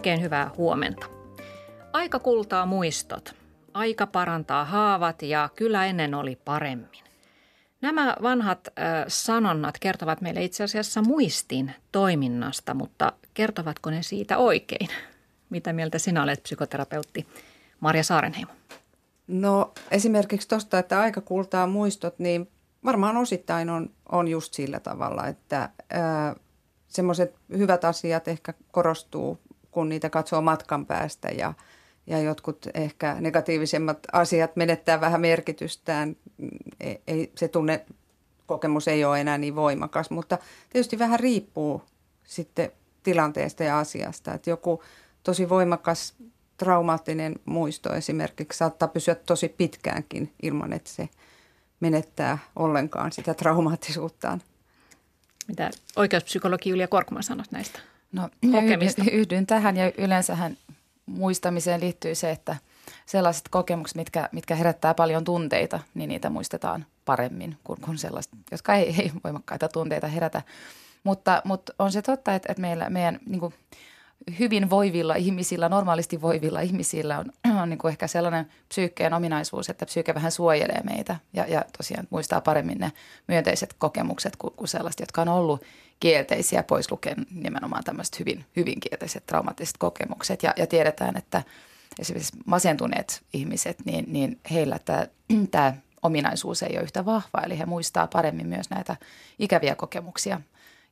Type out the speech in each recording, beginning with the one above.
Oikein hyvää huomenta. Aika kultaa muistot. Aika parantaa haavat ja kyllä ennen oli paremmin. Nämä vanhat äh, sanonnat kertovat meille itse asiassa muistin toiminnasta, mutta kertovatko ne siitä oikein? Mitä mieltä sinä olet, psykoterapeutti Marja Saarenheimo? No esimerkiksi tuosta, että aika kultaa muistot, niin varmaan osittain on, on just sillä tavalla, että semmoiset hyvät asiat ehkä korostuu, kun niitä katsoo matkan päästä ja, ja jotkut ehkä negatiivisemmat asiat menettää vähän merkitystään. Ei, ei, se tunne kokemus ei ole enää niin voimakas, mutta tietysti vähän riippuu sitten tilanteesta ja asiasta. Että joku tosi voimakas traumaattinen muisto esimerkiksi saattaa pysyä tosi pitkäänkin ilman, että se menettää ollenkaan sitä traumaattisuuttaan. Mitä oikeuspsykologi Julia Korkman sanoi näistä no, kokemista? Yhdyn tähän ja yleensähän muistamiseen liittyy se, että sellaiset kokemukset, mitkä, mitkä herättää paljon tunteita, niin niitä muistetaan paremmin kuin, kuin sellaiset, jotka ei, ei voimakkaita tunteita herätä. Mutta, mutta on se totta, että, että meillä, meidän niin kuin, hyvin voivilla ihmisillä, normaalisti voivilla ihmisillä on, on niin kuin ehkä sellainen psyykkeen ominaisuus, että psyyke vähän suojelee meitä ja, ja tosiaan muistaa paremmin ne myönteiset kokemukset kuin, kuin sellaiset, jotka on ollut kielteisiä, pois lukien nimenomaan tämmöiset hyvin, hyvin kielteiset traumaattiset kokemukset. Ja, ja tiedetään, että esimerkiksi masentuneet ihmiset, niin, niin heillä tämä, tämä ominaisuus ei ole yhtä vahva, eli he muistaa paremmin myös näitä ikäviä kokemuksia.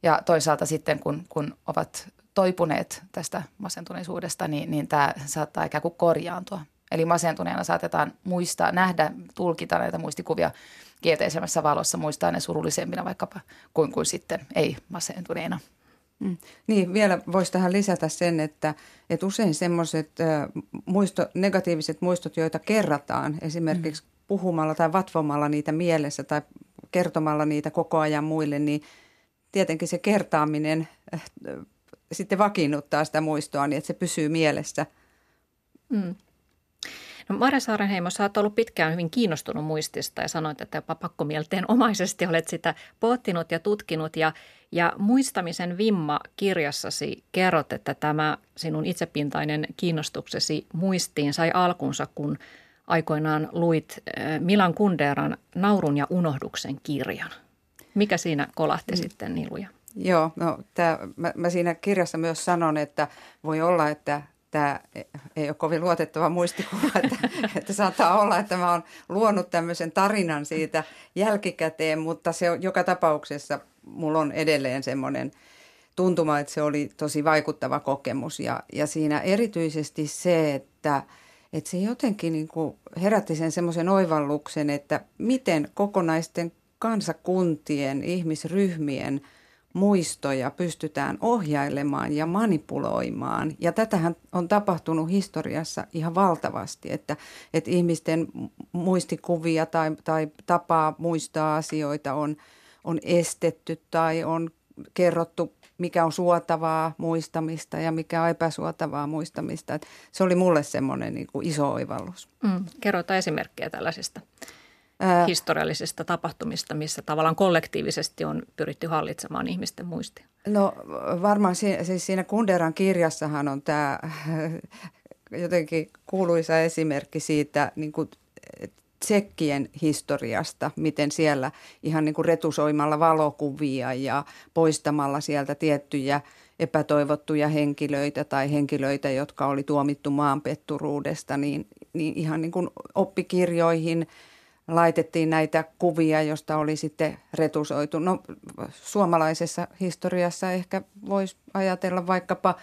Ja toisaalta sitten, kun, kun ovat toipuneet tästä masentuneisuudesta, niin, niin tämä saattaa ikään kuin korjaantua. Eli masentuneena saatetaan muistaa, nähdä, tulkita näitä muistikuvia kielteisemmässä valossa, muistaa ne surullisempina vaikkapa kuin, kuin sitten ei masentuneena. Mm. Niin, vielä voisi tähän lisätä sen, että, että usein semmoiset muisto, negatiiviset muistot, joita kerrataan esimerkiksi mm. puhumalla tai vatvomalla niitä mielessä tai kertomalla niitä koko ajan muille, niin tietenkin se kertaaminen sitten vakiinnuttaa sitä muistoa niin, että se pysyy mielessä. Mm. No Mare Saarenheimo, sä oot ollut pitkään hyvin kiinnostunut muistista ja sanoit, että jopa pakkomielteen omaisesti olet sitä pohtinut ja tutkinut. Ja, ja muistamisen vimma kirjassasi kerrot, että tämä sinun itsepintainen kiinnostuksesi muistiin sai alkunsa, kun aikoinaan luit eh, Milan Kunderan Naurun ja unohduksen kirjan. Mikä siinä kolahti mm. sitten niluja? Joo, no, tää, mä, mä siinä kirjassa myös sanon, että voi olla, että tämä ei ole kovin luotettava muistikuva, että, että saattaa olla, että mä oon luonut tämmöisen tarinan siitä jälkikäteen, mutta se on, joka tapauksessa mulla on edelleen semmoinen tuntuma, että se oli tosi vaikuttava kokemus. Ja, ja siinä erityisesti se, että, että se jotenkin niin kuin herätti sen semmoisen oivalluksen, että miten kokonaisten kansakuntien, ihmisryhmien – muistoja pystytään ohjailemaan ja manipuloimaan. Ja tätähän on tapahtunut historiassa ihan valtavasti, että, että ihmisten muistikuvia tai, tai tapaa muistaa asioita on, on estetty tai on kerrottu, mikä on suotavaa muistamista ja mikä on epäsuotavaa muistamista. Että se oli mulle semmoinen niin iso oivallus. Mm, kerrotaan esimerkkejä tällaisista historiallisista tapahtumista, missä tavallaan kollektiivisesti on pyritty hallitsemaan ihmisten muistia? No varmaan si- siis siinä Kunderan kirjassahan on tämä jotenkin kuuluisa esimerkki siitä niin kuin tsekkien historiasta, miten siellä ihan niin kuin retusoimalla valokuvia ja poistamalla sieltä tiettyjä epätoivottuja henkilöitä tai henkilöitä, jotka oli tuomittu maanpetturuudesta, niin, niin ihan niin kuin oppikirjoihin – laitettiin näitä kuvia, josta oli sitten retusoitu. No suomalaisessa historiassa ehkä voisi ajatella vaikkapa,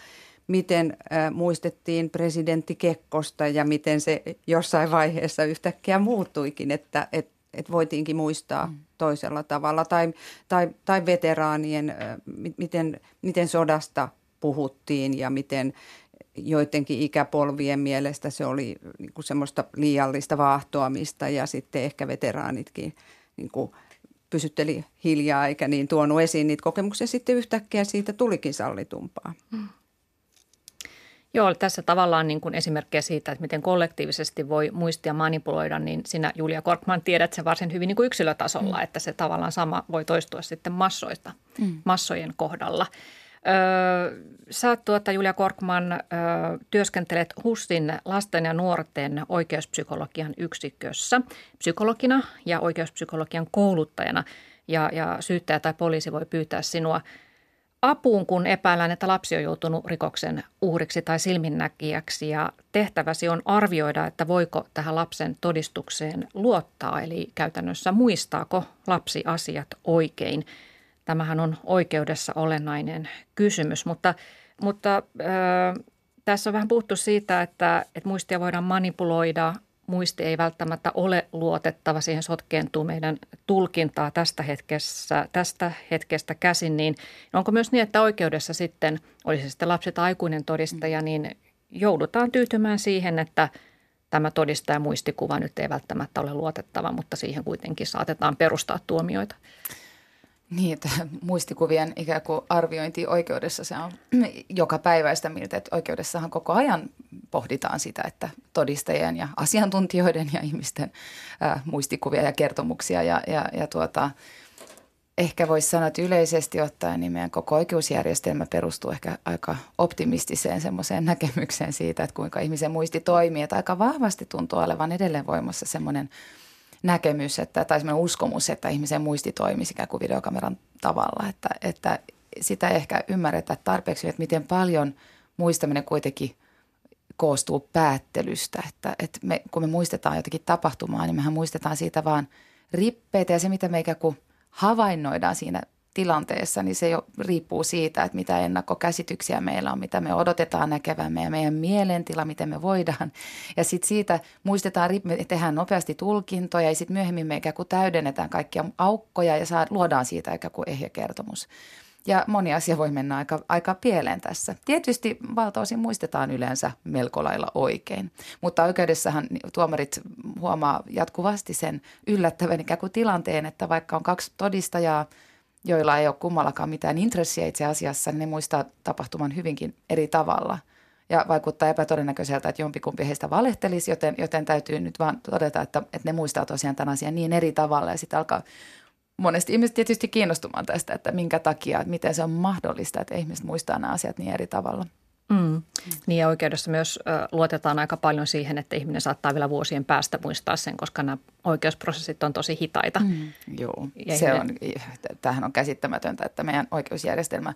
miten äh, muistettiin presidentti Kekkosta ja miten se jossain vaiheessa yhtäkkiä muuttuikin, että et, et voitiinkin muistaa mm. toisella tavalla. Tai, tai, tai veteraanien, äh, miten, miten sodasta puhuttiin ja miten joidenkin ikäpolvien mielestä se oli niin kuin semmoista liiallista vaahtoamista ja sitten ehkä veteraanitkin niin kuin pysytteli hiljaa eikä niin tuonut esiin niitä kokemuksia. Sitten yhtäkkiä siitä tulikin sallitumpaa. Hmm. Joo, tässä tavallaan niin kuin esimerkkejä siitä, että miten kollektiivisesti voi muistia manipuloida, niin sinä Julia Korkman tiedät sen varsin hyvin niin kuin yksilötasolla, mm. että se tavallaan sama voi toistua sitten massoista, mm. massojen kohdalla. Sä tuota, Julia Korkman, työskentelet HUSin lasten ja nuorten oikeuspsykologian yksikössä psykologina ja oikeuspsykologian kouluttajana. Ja, ja syyttäjä tai poliisi voi pyytää sinua apuun, kun epäillään, että lapsi on joutunut rikoksen uhriksi tai silminnäkijäksi. Ja tehtäväsi on arvioida, että voiko tähän lapsen todistukseen luottaa, eli käytännössä muistaako lapsi asiat oikein – Tämähän on oikeudessa olennainen kysymys, mutta, mutta äh, tässä on vähän puhuttu siitä, että, että muistia voidaan manipuloida, muisti ei välttämättä ole luotettava, siihen sotkeentuu meidän tulkintaa tästä, hetkessä, tästä hetkestä käsin, niin onko myös niin, että oikeudessa sitten, olisi sitten lapsi tai aikuinen todistaja, niin joudutaan tyytymään siihen, että tämä todistaja muistikuva nyt ei välttämättä ole luotettava, mutta siihen kuitenkin saatetaan perustaa tuomioita. Niin, että muistikuvien ikään kuin arviointi oikeudessa. Se on joka päiväistä miltä, että oikeudessahan koko ajan pohditaan sitä, että todistajien ja asiantuntijoiden ja ihmisten ää, muistikuvia ja kertomuksia. Ja, ja, ja tuota, ehkä voisi sanoa, että yleisesti ottaen niin meidän koko oikeusjärjestelmä perustuu ehkä aika optimistiseen semmoiseen näkemykseen siitä, että kuinka ihmisen muisti toimii, että aika vahvasti tuntuu olevan edelleen voimassa semmoinen – näkemys että, tai semmoinen uskomus, että ihmisen muisti toimisi ikään kuin videokameran tavalla. Että, että sitä ehkä ymmärretä tarpeeksi, että miten paljon muistaminen kuitenkin koostuu päättelystä. Että, että me, kun me muistetaan jotakin tapahtumaa, niin mehän muistetaan siitä vaan rippeitä ja se, mitä me ikään kuin havainnoidaan siinä tilanteessa, niin se jo riippuu siitä, että mitä ennakkokäsityksiä meillä on, mitä me odotetaan näkevämme ja meidän mielentila, miten me voidaan. Ja sitten siitä muistetaan, me tehdään nopeasti tulkintoja ja sitten myöhemmin me ikään kuin täydennetään kaikkia aukkoja ja saa, luodaan siitä ikään kuin ehjä kertomus. Ja moni asia voi mennä aika, aika pieleen tässä. Tietysti valtaosin muistetaan yleensä melko lailla oikein, mutta oikeudessahan tuomarit huomaa jatkuvasti sen yllättävän ikään kuin tilanteen, että vaikka on kaksi todistajaa – joilla ei ole kummallakaan mitään intressiä itse asiassa, niin ne muistaa tapahtuman hyvinkin eri tavalla. Ja vaikuttaa epätodennäköiseltä, että jompikumpi heistä valehtelisi, joten, joten täytyy nyt vaan todeta, että, että ne muistaa tosiaan tämän asian niin eri tavalla. Ja sitten alkaa monesti ihmiset tietysti kiinnostumaan tästä, että minkä takia, että miten se on mahdollista, että ihmiset muistaa nämä asiat niin eri tavalla. Mm. Niin ja oikeudessa myös ö, luotetaan aika paljon siihen, että ihminen saattaa vielä vuosien päästä muistaa sen, koska nämä oikeusprosessit on tosi hitaita. Mm. Joo, ja se on, tämähän on käsittämätöntä, että meidän oikeusjärjestelmä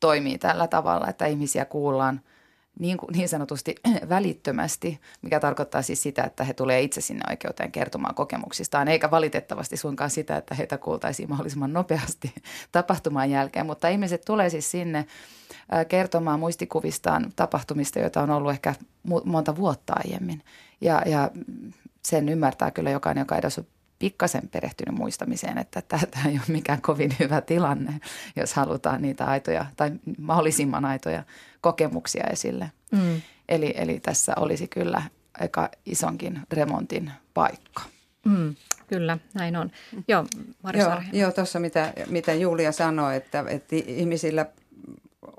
toimii tällä tavalla, että ihmisiä kuullaan – niin, niin sanotusti välittömästi, mikä tarkoittaa siis sitä, että he tulee itse sinne oikeuteen kertomaan kokemuksistaan, eikä valitettavasti suinkaan sitä, että heitä kuultaisiin mahdollisimman nopeasti tapahtuman jälkeen. Mutta ihmiset tulee siis sinne kertomaan muistikuvistaan tapahtumista, joita on ollut ehkä monta vuotta aiemmin. Ja, ja sen ymmärtää kyllä jokainen, joka edes on pikkasen perehtynyt muistamiseen, että tämä ei ole mikään kovin hyvä tilanne, jos halutaan niitä aitoja tai mahdollisimman aitoja kokemuksia esille. Mm. Eli, eli tässä olisi kyllä aika isonkin remontin paikka. Mm, kyllä, näin on. Joo, Mari Joo, joo tuossa mitä, mitä Julia sanoi, että, että ihmisillä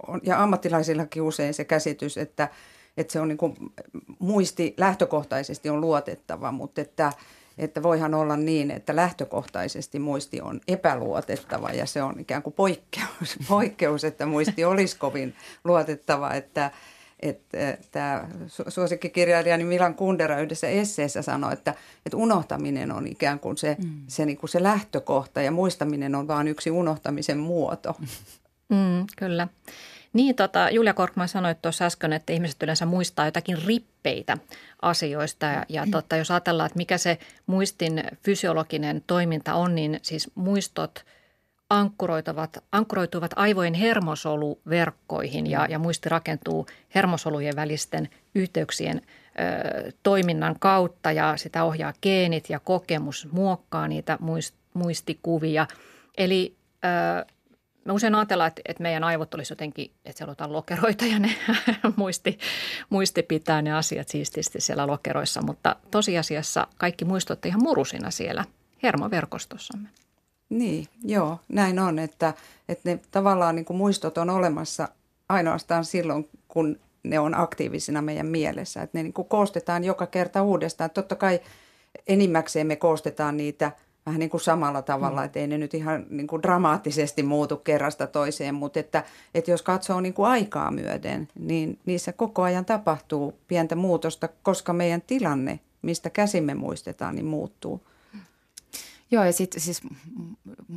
on, ja ammattilaisillakin usein se käsitys, että, että se on niin kuin, muisti lähtökohtaisesti on luotettava, mutta että – että voihan olla niin, että lähtökohtaisesti muisti on epäluotettava ja se on ikään kuin poikkeus, poikkeus että muisti olisi kovin luotettava, että että tämä suosikkikirjailijani Milan Kundera yhdessä esseessä sanoi, että, että unohtaminen on ikään kuin se, mm. se, niin kuin se lähtökohta ja muistaminen on vain yksi unohtamisen muoto. Mm, kyllä. Niin, tota, Julia Korkman sanoi tuossa äsken, että ihmiset yleensä muistaa jotakin rippeitä asioista. Ja, ja tota, jos ajatellaan, että mikä se muistin fysiologinen toiminta on, niin siis muistot ankkuroituvat, ankkuroituvat aivojen hermosoluverkkoihin ja, ja muisti rakentuu hermosolujen välisten yhteyksien ö, toiminnan kautta ja sitä ohjaa geenit ja kokemus muokkaa niitä muist, muistikuvia. Eli ö, me usein ajatellaan, että, että meidän aivot olisi jotenkin, että siellä on lokeroita ja ne muisti, muisti pitää ne asiat siististi siellä lokeroissa, mutta tosiasiassa kaikki muistot ihan murusina siellä hermoverkostossamme. Niin, joo, näin on, että, että ne tavallaan niin kuin muistot on olemassa ainoastaan silloin, kun ne on aktiivisina meidän mielessä. Että ne niin kuin koostetaan joka kerta uudestaan. Totta kai enimmäkseen me koostetaan niitä – vähän niin kuin samalla tavalla, mm. että ei ne nyt ihan niin kuin dramaattisesti muutu kerrasta toiseen, mutta että, että jos katsoo niin kuin aikaa myöden, niin niissä koko ajan tapahtuu pientä muutosta, koska meidän tilanne, mistä käsimme muistetaan, niin muuttuu. Joo, ja sitten siis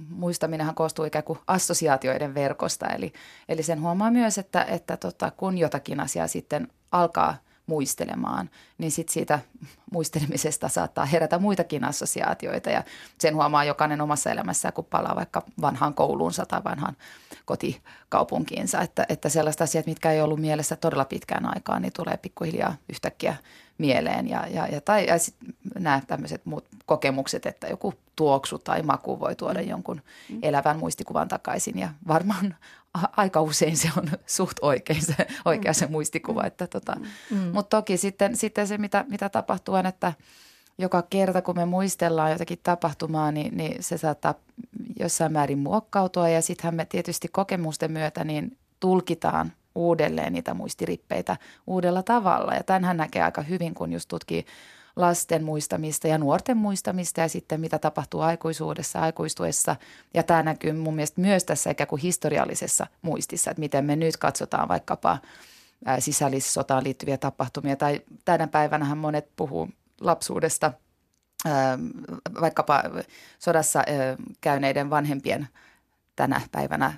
muistaminenhan koostuu ikään kuin assosiaatioiden verkosta, eli, eli sen huomaa myös, että, että tota, kun jotakin asiaa sitten alkaa – muistelemaan, niin sitten siitä muistelemisesta saattaa herätä muitakin assosiaatioita ja sen huomaa jokainen omassa elämässään, kun palaa vaikka vanhaan kouluunsa tai vanhaan kotikaupunkiinsa, että, että sellaiset asiat, mitkä ei ollut mielessä todella pitkään aikaan, niin tulee pikkuhiljaa yhtäkkiä mieleen ja, ja, ja, tai, ja sit nämä tämmöiset muut kokemukset, että joku tuoksu tai maku voi tuoda mm. jonkun mm. elävän muistikuvan takaisin ja varmaan aika usein se on suht oikein se, oikea se mm. muistikuva. Että tota, mm. Mutta toki sitten, sitten se, mitä, mitä tapahtuu on, että joka kerta kun me muistellaan jotakin tapahtumaa, niin, niin se saattaa jossain määrin muokkautua ja sittenhän me tietysti kokemusten myötä niin tulkitaan uudelleen niitä muistirippeitä uudella tavalla. Ja tämänhän näkee aika hyvin, kun just tutkii lasten muistamista ja nuorten muistamista ja sitten mitä tapahtuu aikuisuudessa, aikuistuessa. Ja tämä näkyy mun mielestä myös tässä ikään kuin historiallisessa muistissa, että miten me nyt katsotaan vaikkapa sisällissotaan liittyviä tapahtumia. Tai tänä päivänä monet puhuu lapsuudesta vaikkapa sodassa käyneiden vanhempien – tänä päivänä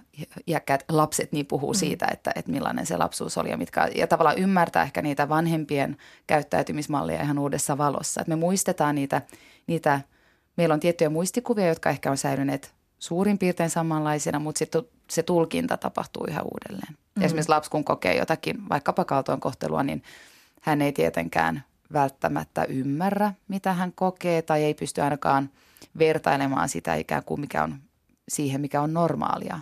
iäkkäät lapset niin puhuu mm. siitä, että, että millainen se lapsuus oli ja, mitkä, ja tavallaan ymmärtää ehkä niitä vanhempien käyttäytymismalleja ihan uudessa valossa. Että me muistetaan niitä, niitä, meillä on tiettyjä muistikuvia, jotka ehkä on säilyneet suurin piirtein samanlaisena, mutta sitten se tulkinta tapahtuu yhä uudelleen. Mm. Esimerkiksi lapsi kun kokee jotakin, vaikkapa kaltoinkohtelua, niin hän ei tietenkään välttämättä ymmärrä, mitä hän kokee tai ei pysty ainakaan vertailemaan sitä ikään kuin mikä on siihen, mikä on normaalia.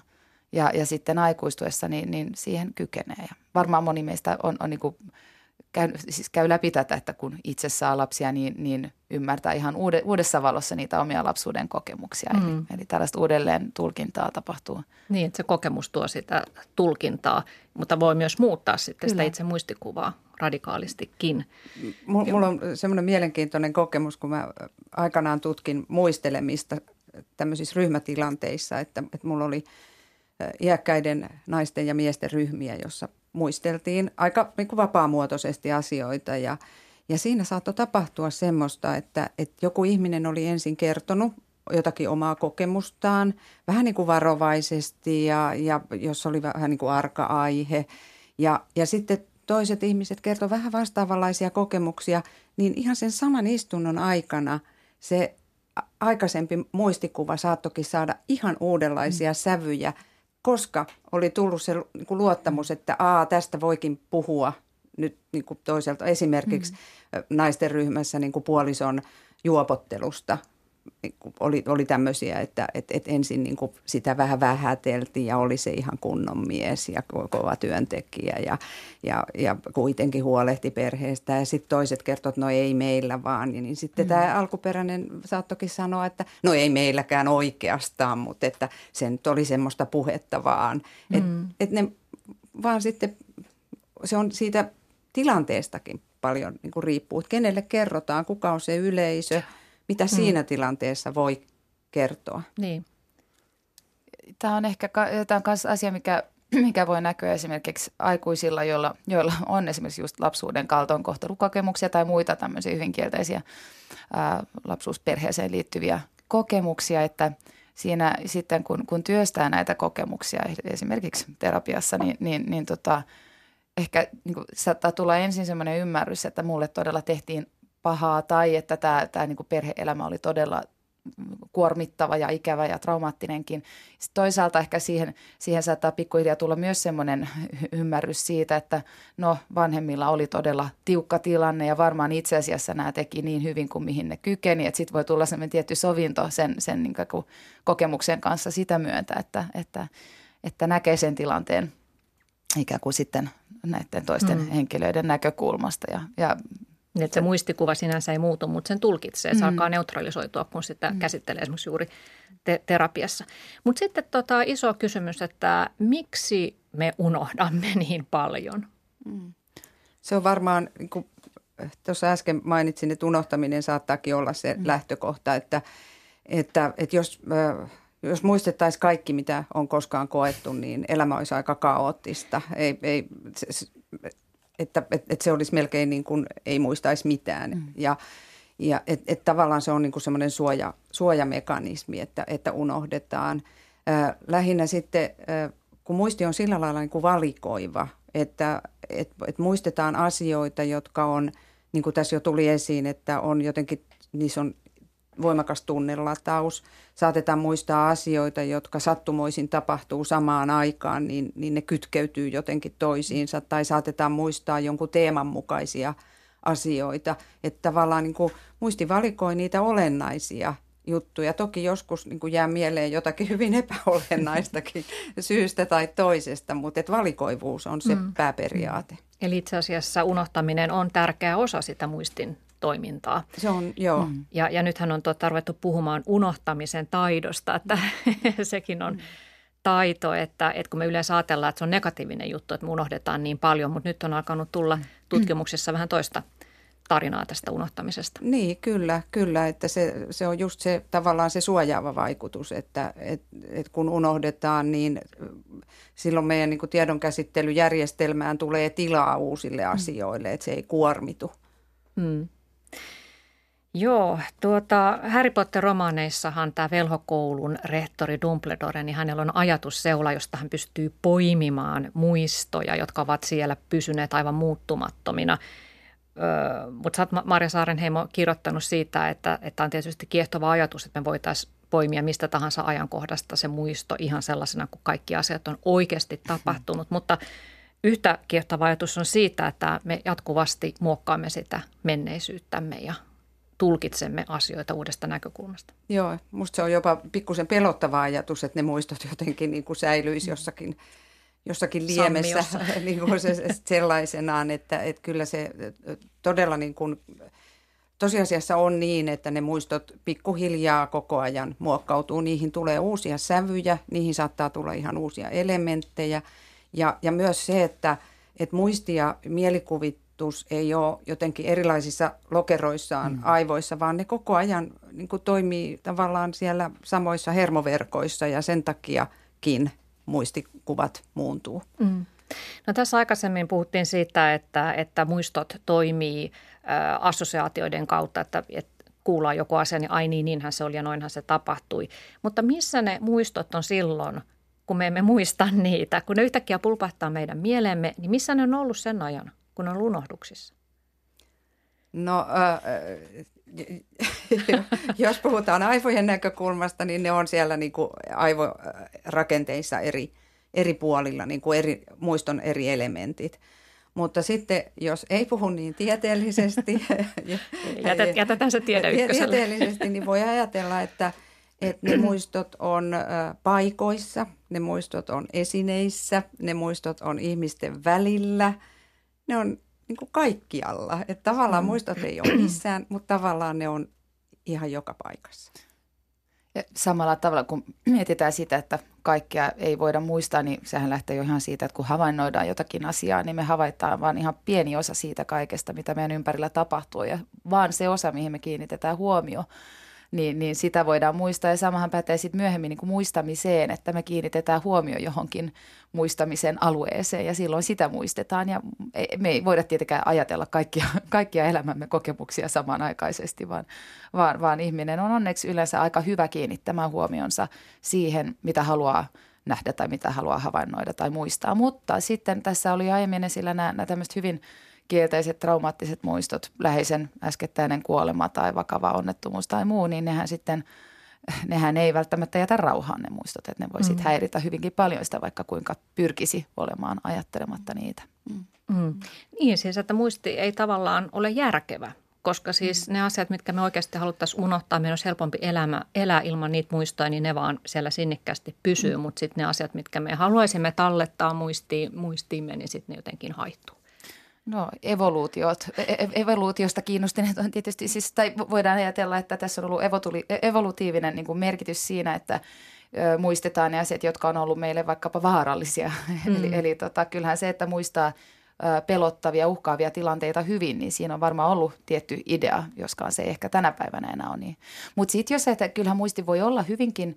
Ja, ja sitten aikuistuessa niin, niin siihen kykenee. Ja varmaan moni meistä on, on niin kuin käy, siis käy läpi tätä, että kun itse saa lapsia, niin, niin ymmärtää ihan uude, uudessa valossa niitä omia lapsuuden kokemuksia. Mm. Eli, eli tällaista uudelleen tulkintaa tapahtuu. Niin, että se kokemus tuo sitä tulkintaa, mutta voi myös muuttaa sitten Kyllä. sitä itse muistikuvaa radikaalistikin. Mulla on semmoinen mielenkiintoinen kokemus, kun mä aikanaan tutkin muistelemista tämmöisissä ryhmätilanteissa, että, että mulla oli iäkkäiden naisten ja miesten ryhmiä, jossa muisteltiin aika niin kuin vapaamuotoisesti asioita. Ja, ja siinä saattoi tapahtua semmoista, että, että joku ihminen oli ensin kertonut jotakin omaa kokemustaan vähän niin kuin varovaisesti ja, ja jos oli vähän niin kuin arka aihe ja, ja sitten toiset ihmiset kertoi vähän vastaavanlaisia kokemuksia, niin ihan sen saman istunnon aikana se aikaisempi muistikuva saattokin saada ihan uudenlaisia mm. sävyjä, koska oli tullut se niin kuin luottamus, että aa, tästä voikin puhua nyt niin kuin toiselta. Esimerkiksi mm. naisten ryhmässä niin kuin puolison juopottelusta – oli, oli tämmöisiä, että et, et ensin niin kuin sitä vähän vähäteltiin ja oli se ihan kunnon mies ja ko- kova työntekijä ja, ja, ja kuitenkin huolehti perheestä. Ja sitten toiset kertovat, että no ei meillä vaan. Ja niin sitten mm. tämä alkuperäinen saattokin sanoa, että no ei meilläkään oikeastaan, mutta että se nyt oli semmoista puhetta vaan. Että mm. et ne vaan sitten, se on siitä tilanteestakin paljon niin kuin riippuu, että kenelle kerrotaan, kuka on se yleisö – mitä mm. siinä tilanteessa voi kertoa. Niin. Tämä on ehkä tämä on myös asia, mikä, mikä voi näkyä esimerkiksi aikuisilla, joilla, joilla on esimerkiksi just lapsuuden kaltoinkohtelukokemuksia tai muita tämmöisiä hyvin kielteisiä ää, lapsuusperheeseen liittyviä kokemuksia, että siinä sitten kun, kun työstää näitä kokemuksia esimerkiksi terapiassa, niin, niin, niin tota, ehkä niin kuin, saattaa tulla ensin semmoinen ymmärrys, että mulle todella tehtiin pahaa tai että tämä, tämä niin perheelämä oli todella kuormittava ja ikävä ja traumaattinenkin. Sitten toisaalta ehkä siihen, siihen saattaa pikkuhiljaa tulla myös semmoinen ymmärrys siitä, että no vanhemmilla oli todella tiukka tilanne ja varmaan itse asiassa nämä teki niin hyvin kuin mihin ne kykeni. Että sitten voi tulla semmoinen tietty sovinto sen, sen niin kuin kokemuksen kanssa sitä myöntä, että, että, että näkee sen tilanteen ikään kuin sitten näiden toisten mm. henkilöiden näkökulmasta ja, ja niin, että se muistikuva sinänsä ei muutu, mutta sen tulkitsee. Se mm. alkaa neutralisoitua, kun sitä mm. käsittelee esimerkiksi juuri te- terapiassa. Mutta sitten tota, iso kysymys, että miksi me unohdamme niin paljon? Mm. Se on varmaan, niin kuin tuossa äsken mainitsin, että unohtaminen saattaakin olla se mm. lähtökohta, että, että, että jos, jos muistettaisiin kaikki, mitä on koskaan koettu, niin elämä olisi aika kaoottista. Ei, ei, että, että, että se olisi melkein niin kuin ei muistaisi mitään. Mm. Ja, ja että et tavallaan se on niin kuin semmoinen suoja, suojamekanismi, että, että unohdetaan. lähinnä sitten, kun muisti on sillä lailla niin kuin valikoiva, että et, et muistetaan asioita, jotka on, niin kuin tässä jo tuli esiin, että on jotenkin, niissä on voimakas tunnelataus. Saatetaan muistaa asioita, jotka sattumoisin tapahtuu samaan aikaan, niin, niin ne kytkeytyy jotenkin toisiinsa. Tai saatetaan muistaa jonkun teeman mukaisia asioita. Että tavallaan niin kuin muisti valikoi niitä olennaisia juttuja. Toki joskus niin kuin jää mieleen jotakin hyvin epäolennaistakin syystä tai toisesta, mutta että valikoivuus on se mm. pääperiaate. Eli itse asiassa unohtaminen on tärkeä osa sitä muistin toimintaa. Se on, joo. Mm. Ja, ja nythän on tuota, ruvettu puhumaan unohtamisen taidosta, että sekin on taito, että, että kun me yleensä ajatellaan, että se on negatiivinen juttu, että me unohdetaan niin paljon, mutta nyt on alkanut tulla mm. tutkimuksessa vähän toista tarinaa tästä unohtamisesta. Niin, kyllä, kyllä, että se, se on just se tavallaan se suojaava vaikutus, että et, et kun unohdetaan, niin silloin meidän niin tiedonkäsittelyjärjestelmään tulee tilaa uusille mm. asioille, että se ei kuormitu. Mm. Joo, tuota, Harry Potter-romaaneissahan tämä velhokoulun rehtori Dumbledore, niin hänellä on ajatusseula, josta hän pystyy poimimaan muistoja, jotka ovat siellä pysyneet aivan muuttumattomina. Öö, mutta sä oot Marja Saarenheimo kirjoittanut siitä, että, että on tietysti kiehtova ajatus, että me voitaisiin poimia mistä tahansa ajankohdasta se muisto ihan sellaisena, kuin kaikki asiat on oikeasti tapahtunut. Mutta yhtä kiehtova ajatus on siitä, että me jatkuvasti muokkaamme sitä menneisyyttämme ja tulkitsemme asioita uudesta näkökulmasta. Joo, musta se on jopa pikkusen pelottava ajatus, että ne muistot jotenkin niin kuin säilyisi jossakin, jossakin liemessä niin kuin se, sellaisenaan, että, että kyllä se todella niin kuin, tosiasiassa on niin, että ne muistot pikkuhiljaa koko ajan muokkautuu. Niihin tulee uusia sävyjä, niihin saattaa tulla ihan uusia elementtejä ja, ja myös se, että, että muisti ja mielikuvit ajatus ei ole jotenkin erilaisissa lokeroissaan mm. aivoissa, vaan ne koko ajan niin kuin toimii tavallaan siellä samoissa hermoverkoissa ja sen takiakin muistikuvat muuntuu. Mm. No tässä aikaisemmin puhuttiin siitä, että, että muistot toimii ä, assosiaatioiden kautta, että, että kuullaan joku asia, niin ai niin, niinhän se oli ja noinhan se tapahtui. Mutta missä ne muistot on silloin, kun me emme muista niitä? Kun ne yhtäkkiä pulpahtaa meidän mieleemme, niin missä ne on ollut sen ajan? Kun on unohduksissa? No, äh, jos puhutaan aivojen näkökulmasta, niin ne on siellä niin kuin aivorakenteissa eri, eri puolilla, niin kuin eri, muiston eri elementit. Mutta sitten, jos ei puhu niin tieteellisesti, Jätet, jätetään se tiede Tieteellisesti, niin voi ajatella, että, että ne muistot on paikoissa, ne muistot on esineissä, ne muistot on ihmisten välillä – ne on niin kuin kaikkialla. Että tavallaan mm. muistot ei ole missään, mutta tavallaan ne on ihan joka paikassa. Ja samalla tavalla kun mietitään sitä, että kaikkea ei voida muistaa, niin sehän lähtee jo ihan siitä, että kun havainnoidaan jotakin asiaa, niin me havaitaan vain ihan pieni osa siitä kaikesta, mitä meidän ympärillä tapahtuu ja vaan se osa, mihin me kiinnitetään huomio niin, niin sitä voidaan muistaa. Ja samahan pätee sitten myöhemmin niin kuin muistamiseen, että me kiinnitetään huomio johonkin muistamisen alueeseen ja silloin sitä muistetaan. Ja me ei voida tietenkään ajatella kaikkia, kaikkia elämämme kokemuksia samanaikaisesti, vaan, vaan, vaan ihminen on onneksi yleensä aika hyvä kiinnittämään huomionsa siihen, mitä haluaa nähdä tai mitä haluaa havainnoida tai muistaa. Mutta sitten tässä oli aiemmin esillä nämä, nämä tämmöiset hyvin – kielteiset traumaattiset muistot, läheisen äskettäinen kuolema tai vakava onnettomuus tai muu, niin nehän sitten, nehän ei välttämättä jätä rauhaan ne muistot, että ne voi mm. häiritä hyvinkin paljon sitä, vaikka kuinka pyrkisi olemaan ajattelematta niitä. Mm. Mm. Niin siis, että muisti ei tavallaan ole järkevä, koska siis mm. ne asiat, mitkä me oikeasti haluttaisiin unohtaa, meidän olisi helpompi elämä, elää ilman niitä muistoja, niin ne vaan siellä sinnikkäästi pysyy, mm. mutta sitten ne asiat, mitkä me haluaisimme tallettaa muistiin, muistiimme, niin sitten ne jotenkin haittuu. No evoluutiot, e, e, evoluutiosta kiinnostuneet on tietysti, siis, tai voidaan ajatella, että tässä on ollut evotuli, e, evolutiivinen niin kuin merkitys siinä, että ö, muistetaan ne asiat, jotka on ollut meille vaikkapa vaarallisia. Mm. eli eli tota, kyllähän se, että muistaa pelottavia, uhkaavia tilanteita hyvin, niin siinä on varmaan ollut tietty idea, joskaan se ei ehkä tänä päivänä enää ole niin. Mutta sitten jos, että kyllähän muisti voi olla hyvinkin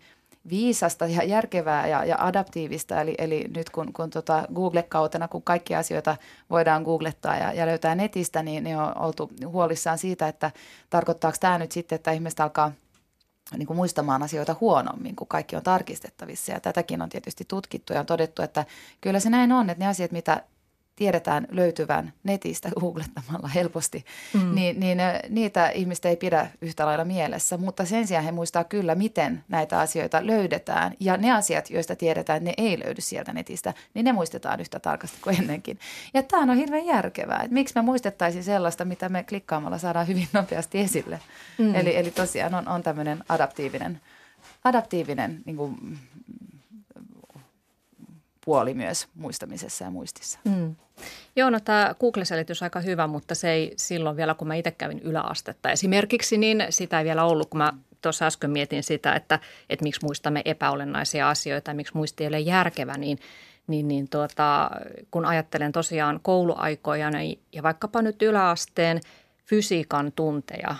viisasta ja järkevää ja, ja adaptiivista. Eli, eli nyt kun, kun tota Google-kautena, kun kaikki asioita voidaan googlettaa ja, ja löytää netistä, niin, niin on oltu huolissaan siitä, että tarkoittaako tämä nyt sitten, että ihmiset alkaa niin kuin muistamaan asioita huonommin, kun kaikki on tarkistettavissa. Ja tätäkin on tietysti tutkittu ja on todettu, että kyllä se näin on, että ne asiat, mitä tiedetään löytyvän netistä googlettamalla helposti, mm. niin, niin niitä ihmistä ei pidä yhtä lailla mielessä. Mutta sen sijaan he muistaa kyllä, miten näitä asioita löydetään. Ja ne asiat, joista tiedetään, että ne ei löydy sieltä netistä, niin ne muistetaan yhtä tarkasti kuin ennenkin. Ja tämä on hirveän järkevää. Että miksi me muistettaisiin sellaista, mitä me klikkaamalla saadaan hyvin nopeasti esille. Mm. Eli, eli tosiaan on, on tämmöinen adaptiivinen, adaptiivinen niin kuin, puoli myös muistamisessa ja muistissa. Mm. Joo, no tämä Google-selitys aika hyvä, mutta se ei silloin vielä, kun mä itse kävin yläastetta esimerkiksi, niin sitä ei vielä ollut, kun mä tuossa äsken mietin sitä, että, että miksi muistamme epäolennaisia asioita ja miksi muisti ei ole järkevä, niin, niin, niin tuota, kun ajattelen tosiaan kouluaikoja niin, ja vaikkapa nyt yläasteen fysiikan tunteja,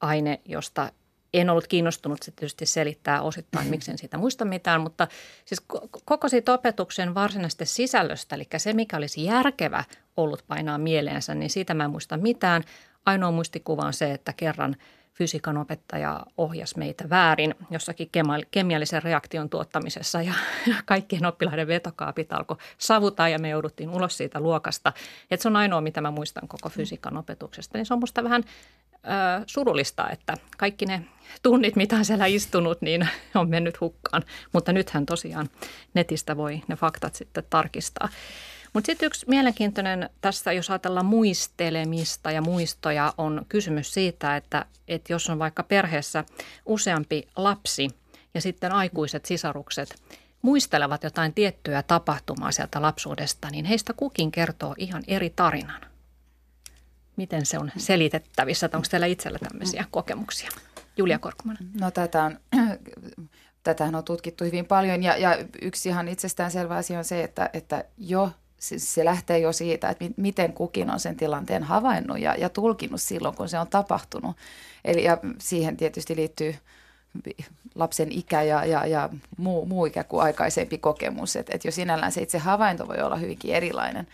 aine, josta en ollut kiinnostunut se tietysti selittää osittain, miksi en siitä muista mitään, mutta siis koko siitä opetuksen varsinaisesta sisällöstä, eli se mikä olisi järkevä ollut painaa mieleensä, niin siitä mä en muista mitään. Ainoa muistikuva on se, että kerran fysiikan opettaja ohjasi meitä väärin jossakin kemiallisen reaktion tuottamisessa ja kaikkien oppilaiden vetokaapit alkoi savuta ja me jouduttiin ulos siitä luokasta. Et se on ainoa, mitä mä muistan koko fysiikan opetuksesta. Niin se on musta vähän ö, surullista, että kaikki ne tunnit, mitä on siellä istunut, niin on mennyt hukkaan. Mutta nythän tosiaan netistä voi ne faktat sitten tarkistaa. Mutta sitten yksi mielenkiintoinen tässä, jos ajatellaan muistelemista ja muistoja, on kysymys siitä, että, että jos on vaikka perheessä useampi lapsi ja sitten aikuiset sisarukset muistelevat jotain tiettyä tapahtumaa sieltä lapsuudesta, niin heistä kukin kertoo ihan eri tarinan. Miten se on selitettävissä? Onko teillä itsellä tämmöisiä kokemuksia? Julia Korkman. No tätä on, tätähän on tutkittu hyvin paljon ja, ja yksi ihan itsestäänselvä asia on se, että, että jo se, se lähtee jo siitä, että miten kukin on sen tilanteen havainnut ja, ja tulkinut silloin, kun se on tapahtunut. Eli ja siihen tietysti liittyy lapsen ikä ja, ja, ja muu, muu ikä kuin aikaisempi kokemus. Että et jo sinällään se itse havainto voi olla hyvinkin erilainen.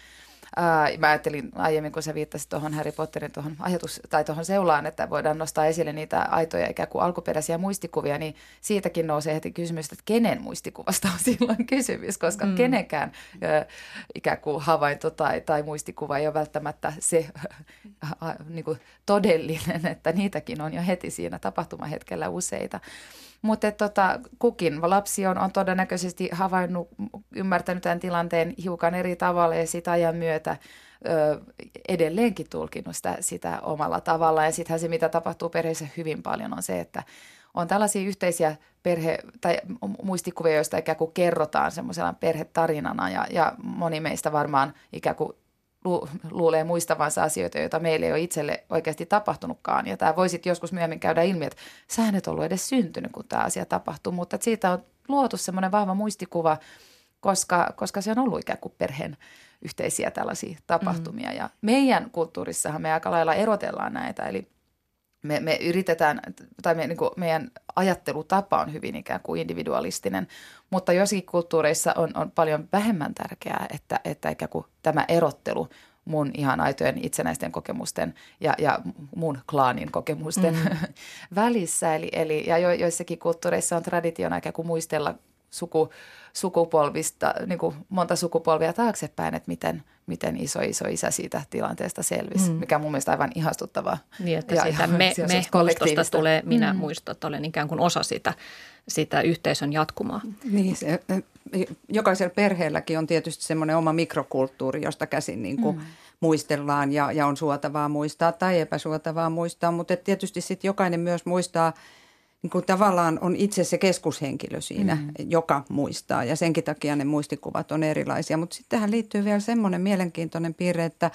Ää, mä ajattelin aiemmin, kun sä viittasit tuohon Harry Potterin tuohon ajatus, tai tuohon seulaan, että voidaan nostaa esille niitä aitoja ikään kuin alkuperäisiä muistikuvia, niin siitäkin nousee heti kysymys, että kenen muistikuvasta on silloin kysymys, koska mm. kenenkään ö, ikään kuin havainto tai, tai muistikuva ei ole välttämättä se äh, niin kuin todellinen, että niitäkin on jo heti siinä tapahtumahetkellä useita. Mutta tota, kukin lapsi on, on todennäköisesti havainnut, ymmärtänyt tämän tilanteen hiukan eri tavalla ja sitä ajan myötä ö, edelleenkin tulkinut sitä, sitä omalla tavalla. Ja sittenhän se, mitä tapahtuu perheessä hyvin paljon, on se, että on tällaisia yhteisiä perhe- tai muistikuvia, joista ikään kuin kerrotaan semmoisena perhetarinana ja, ja moni meistä varmaan ikään kuin lu- luulee muistavansa asioita, joita meille ei ole itselle oikeasti tapahtunutkaan. Ja tämä voi sitten joskus myöhemmin käydä ilmi, että sä et ollut edes syntynyt, kun tämä asia tapahtuu, mutta siitä on luotu semmoinen vahva muistikuva, koska, koska se on ollut ikään kuin perheen yhteisiä tällaisia tapahtumia. Mm. Ja meidän kulttuurissahan me aika lailla erotellaan näitä, eli me, me yritetään, tai me, niin kuin meidän ajattelutapa on hyvin ikään kuin individualistinen, mutta jossakin kulttuureissa on, on paljon vähemmän tärkeää, että, että ikään kuin tämä erottelu mun ihan aitojen itsenäisten kokemusten ja, ja mun klaanin kokemusten mm. välissä. Eli, eli, ja jo, joissakin kulttuureissa on traditiona ikään kuin muistella suku, sukupolvista, niin kuin monta sukupolvia taaksepäin, että miten, miten iso iso isä siitä tilanteesta selvisi, mm. mikä on mun mielestä aivan ihastuttavaa. Niin, että ja, siitä me, me muistosta tulee minä mm. muistot, olen ikään kuin osa sitä, sitä yhteisön jatkumaa. Niin, se, jokaisella perheelläkin on tietysti semmoinen oma mikrokulttuuri, josta käsin niin kuin mm. muistellaan ja, ja on suotavaa muistaa tai epäsuotavaa muistaa, mutta tietysti sitten jokainen myös muistaa – niin kuin tavallaan on itse se keskushenkilö siinä, mm. joka muistaa ja senkin takia ne muistikuvat on erilaisia. Mutta sitten tähän liittyy vielä semmoinen mielenkiintoinen piirre, että,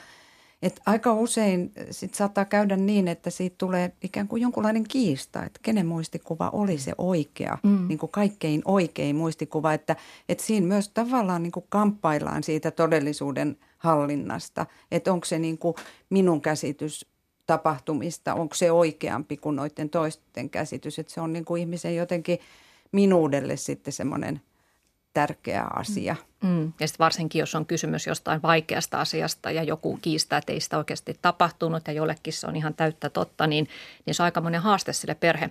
Et aika usein sit saattaa käydä niin, että siitä tulee ikään kuin jonkunlainen kiista, että kenen muistikuva oli se oikea, mm. niin kuin kaikkein oikein muistikuva. Että, että siinä myös tavallaan niin kuin kamppaillaan siitä todellisuuden hallinnasta, että onko se niin kuin minun käsitys tapahtumista, onko se oikeampi kuin noiden toisten käsitys. Että se on niin kuin ihmisen jotenkin minuudelle sitten semmoinen – tärkeä asia. Mm. mm. Ja sitten varsinkin, jos on kysymys jostain vaikeasta asiasta ja joku kiistää, että ei sitä oikeasti tapahtunut ja jollekin se on ihan täyttä totta, niin, niin se on aikamoinen haaste sille perhe,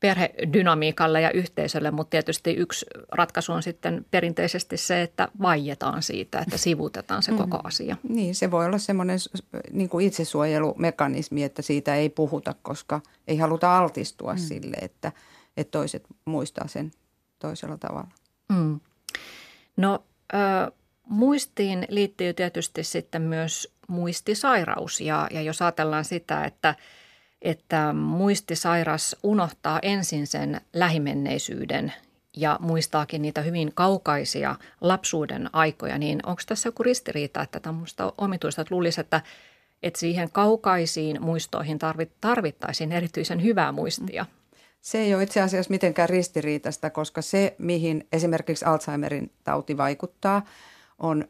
perhedynamiikalle ja yhteisölle, mutta tietysti yksi ratkaisu on sitten perinteisesti se, että vaietaan siitä, että sivutetaan se koko mm. asia. Niin, se voi olla semmoinen niin kuin itsesuojelumekanismi, että siitä ei puhuta, koska ei haluta altistua mm. sille, että, että toiset muistaa sen toisella tavalla. Mm. No ö, muistiin liittyy tietysti sitten myös muistisairaus ja, ja jos ajatellaan sitä, että, että muistisairas unohtaa ensin sen lähimenneisyyden ja muistaakin niitä hyvin kaukaisia lapsuuden aikoja, niin onko tässä joku ristiriita, että tämmöistä omituista, että luulisi, että, että siihen kaukaisiin muistoihin tarvittaisiin erityisen hyvää muistia – se ei ole itse asiassa mitenkään ristiriitasta, koska se, mihin esimerkiksi Alzheimerin tauti vaikuttaa, on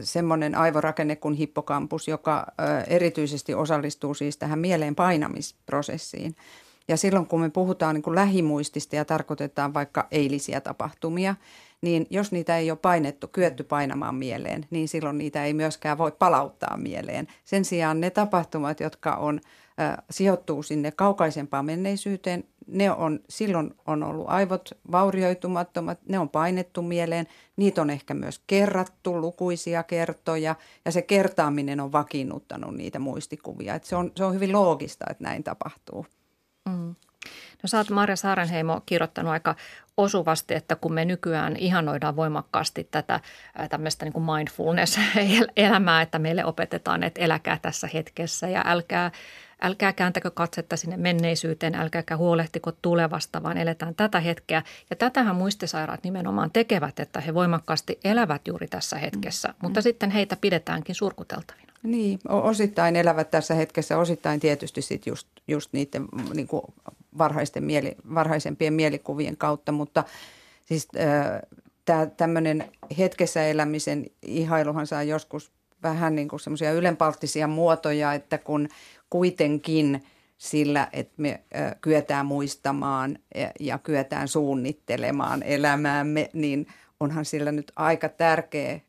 semmoinen aivorakenne kuin hippokampus, joka ö, erityisesti osallistuu siis tähän mieleen painamisprosessiin. Ja silloin kun me puhutaan niin kuin lähimuistista ja tarkoitetaan vaikka eilisiä tapahtumia, niin jos niitä ei ole painettu, kyetty painamaan mieleen, niin silloin niitä ei myöskään voi palauttaa mieleen. Sen sijaan ne tapahtumat, jotka on, sijoittuu sinne kaukaisempaan menneisyyteen, ne on, silloin on ollut aivot vaurioitumattomat, ne on painettu mieleen, niitä on ehkä myös kerrattu lukuisia kertoja ja se kertaaminen on vakiinnuttanut niitä muistikuvia. Et se, on, se on hyvin loogista, että näin tapahtuu. Mm. No sä oot Marja Saarenheimo kirjoittanut aika osuvasti, että kun me nykyään ihanoidaan voimakkaasti tätä tämmöistä niin mindfulness-elämää, että meille opetetaan, että eläkää tässä hetkessä ja älkää, älkää kääntäkö katsetta sinne menneisyyteen, älkääkä huolehtiko tulevasta, vaan eletään tätä hetkeä. Ja tätähän muistisairaat nimenomaan tekevät, että he voimakkaasti elävät juuri tässä hetkessä, mm. mutta sitten heitä pidetäänkin surkuteltavina. Niin, osittain elävät tässä hetkessä, osittain tietysti sit just, just niiden niin kuin varhaisten mieli, varhaisempien mielikuvien kautta, mutta siis tämmöinen hetkessä elämisen ihailuhan saa joskus vähän niin kuin semmoisia ylenpalttisia muotoja, että kun kuitenkin sillä, että me kyetään muistamaan ja, ja kyetään suunnittelemaan elämäämme, niin onhan sillä nyt aika tärkeä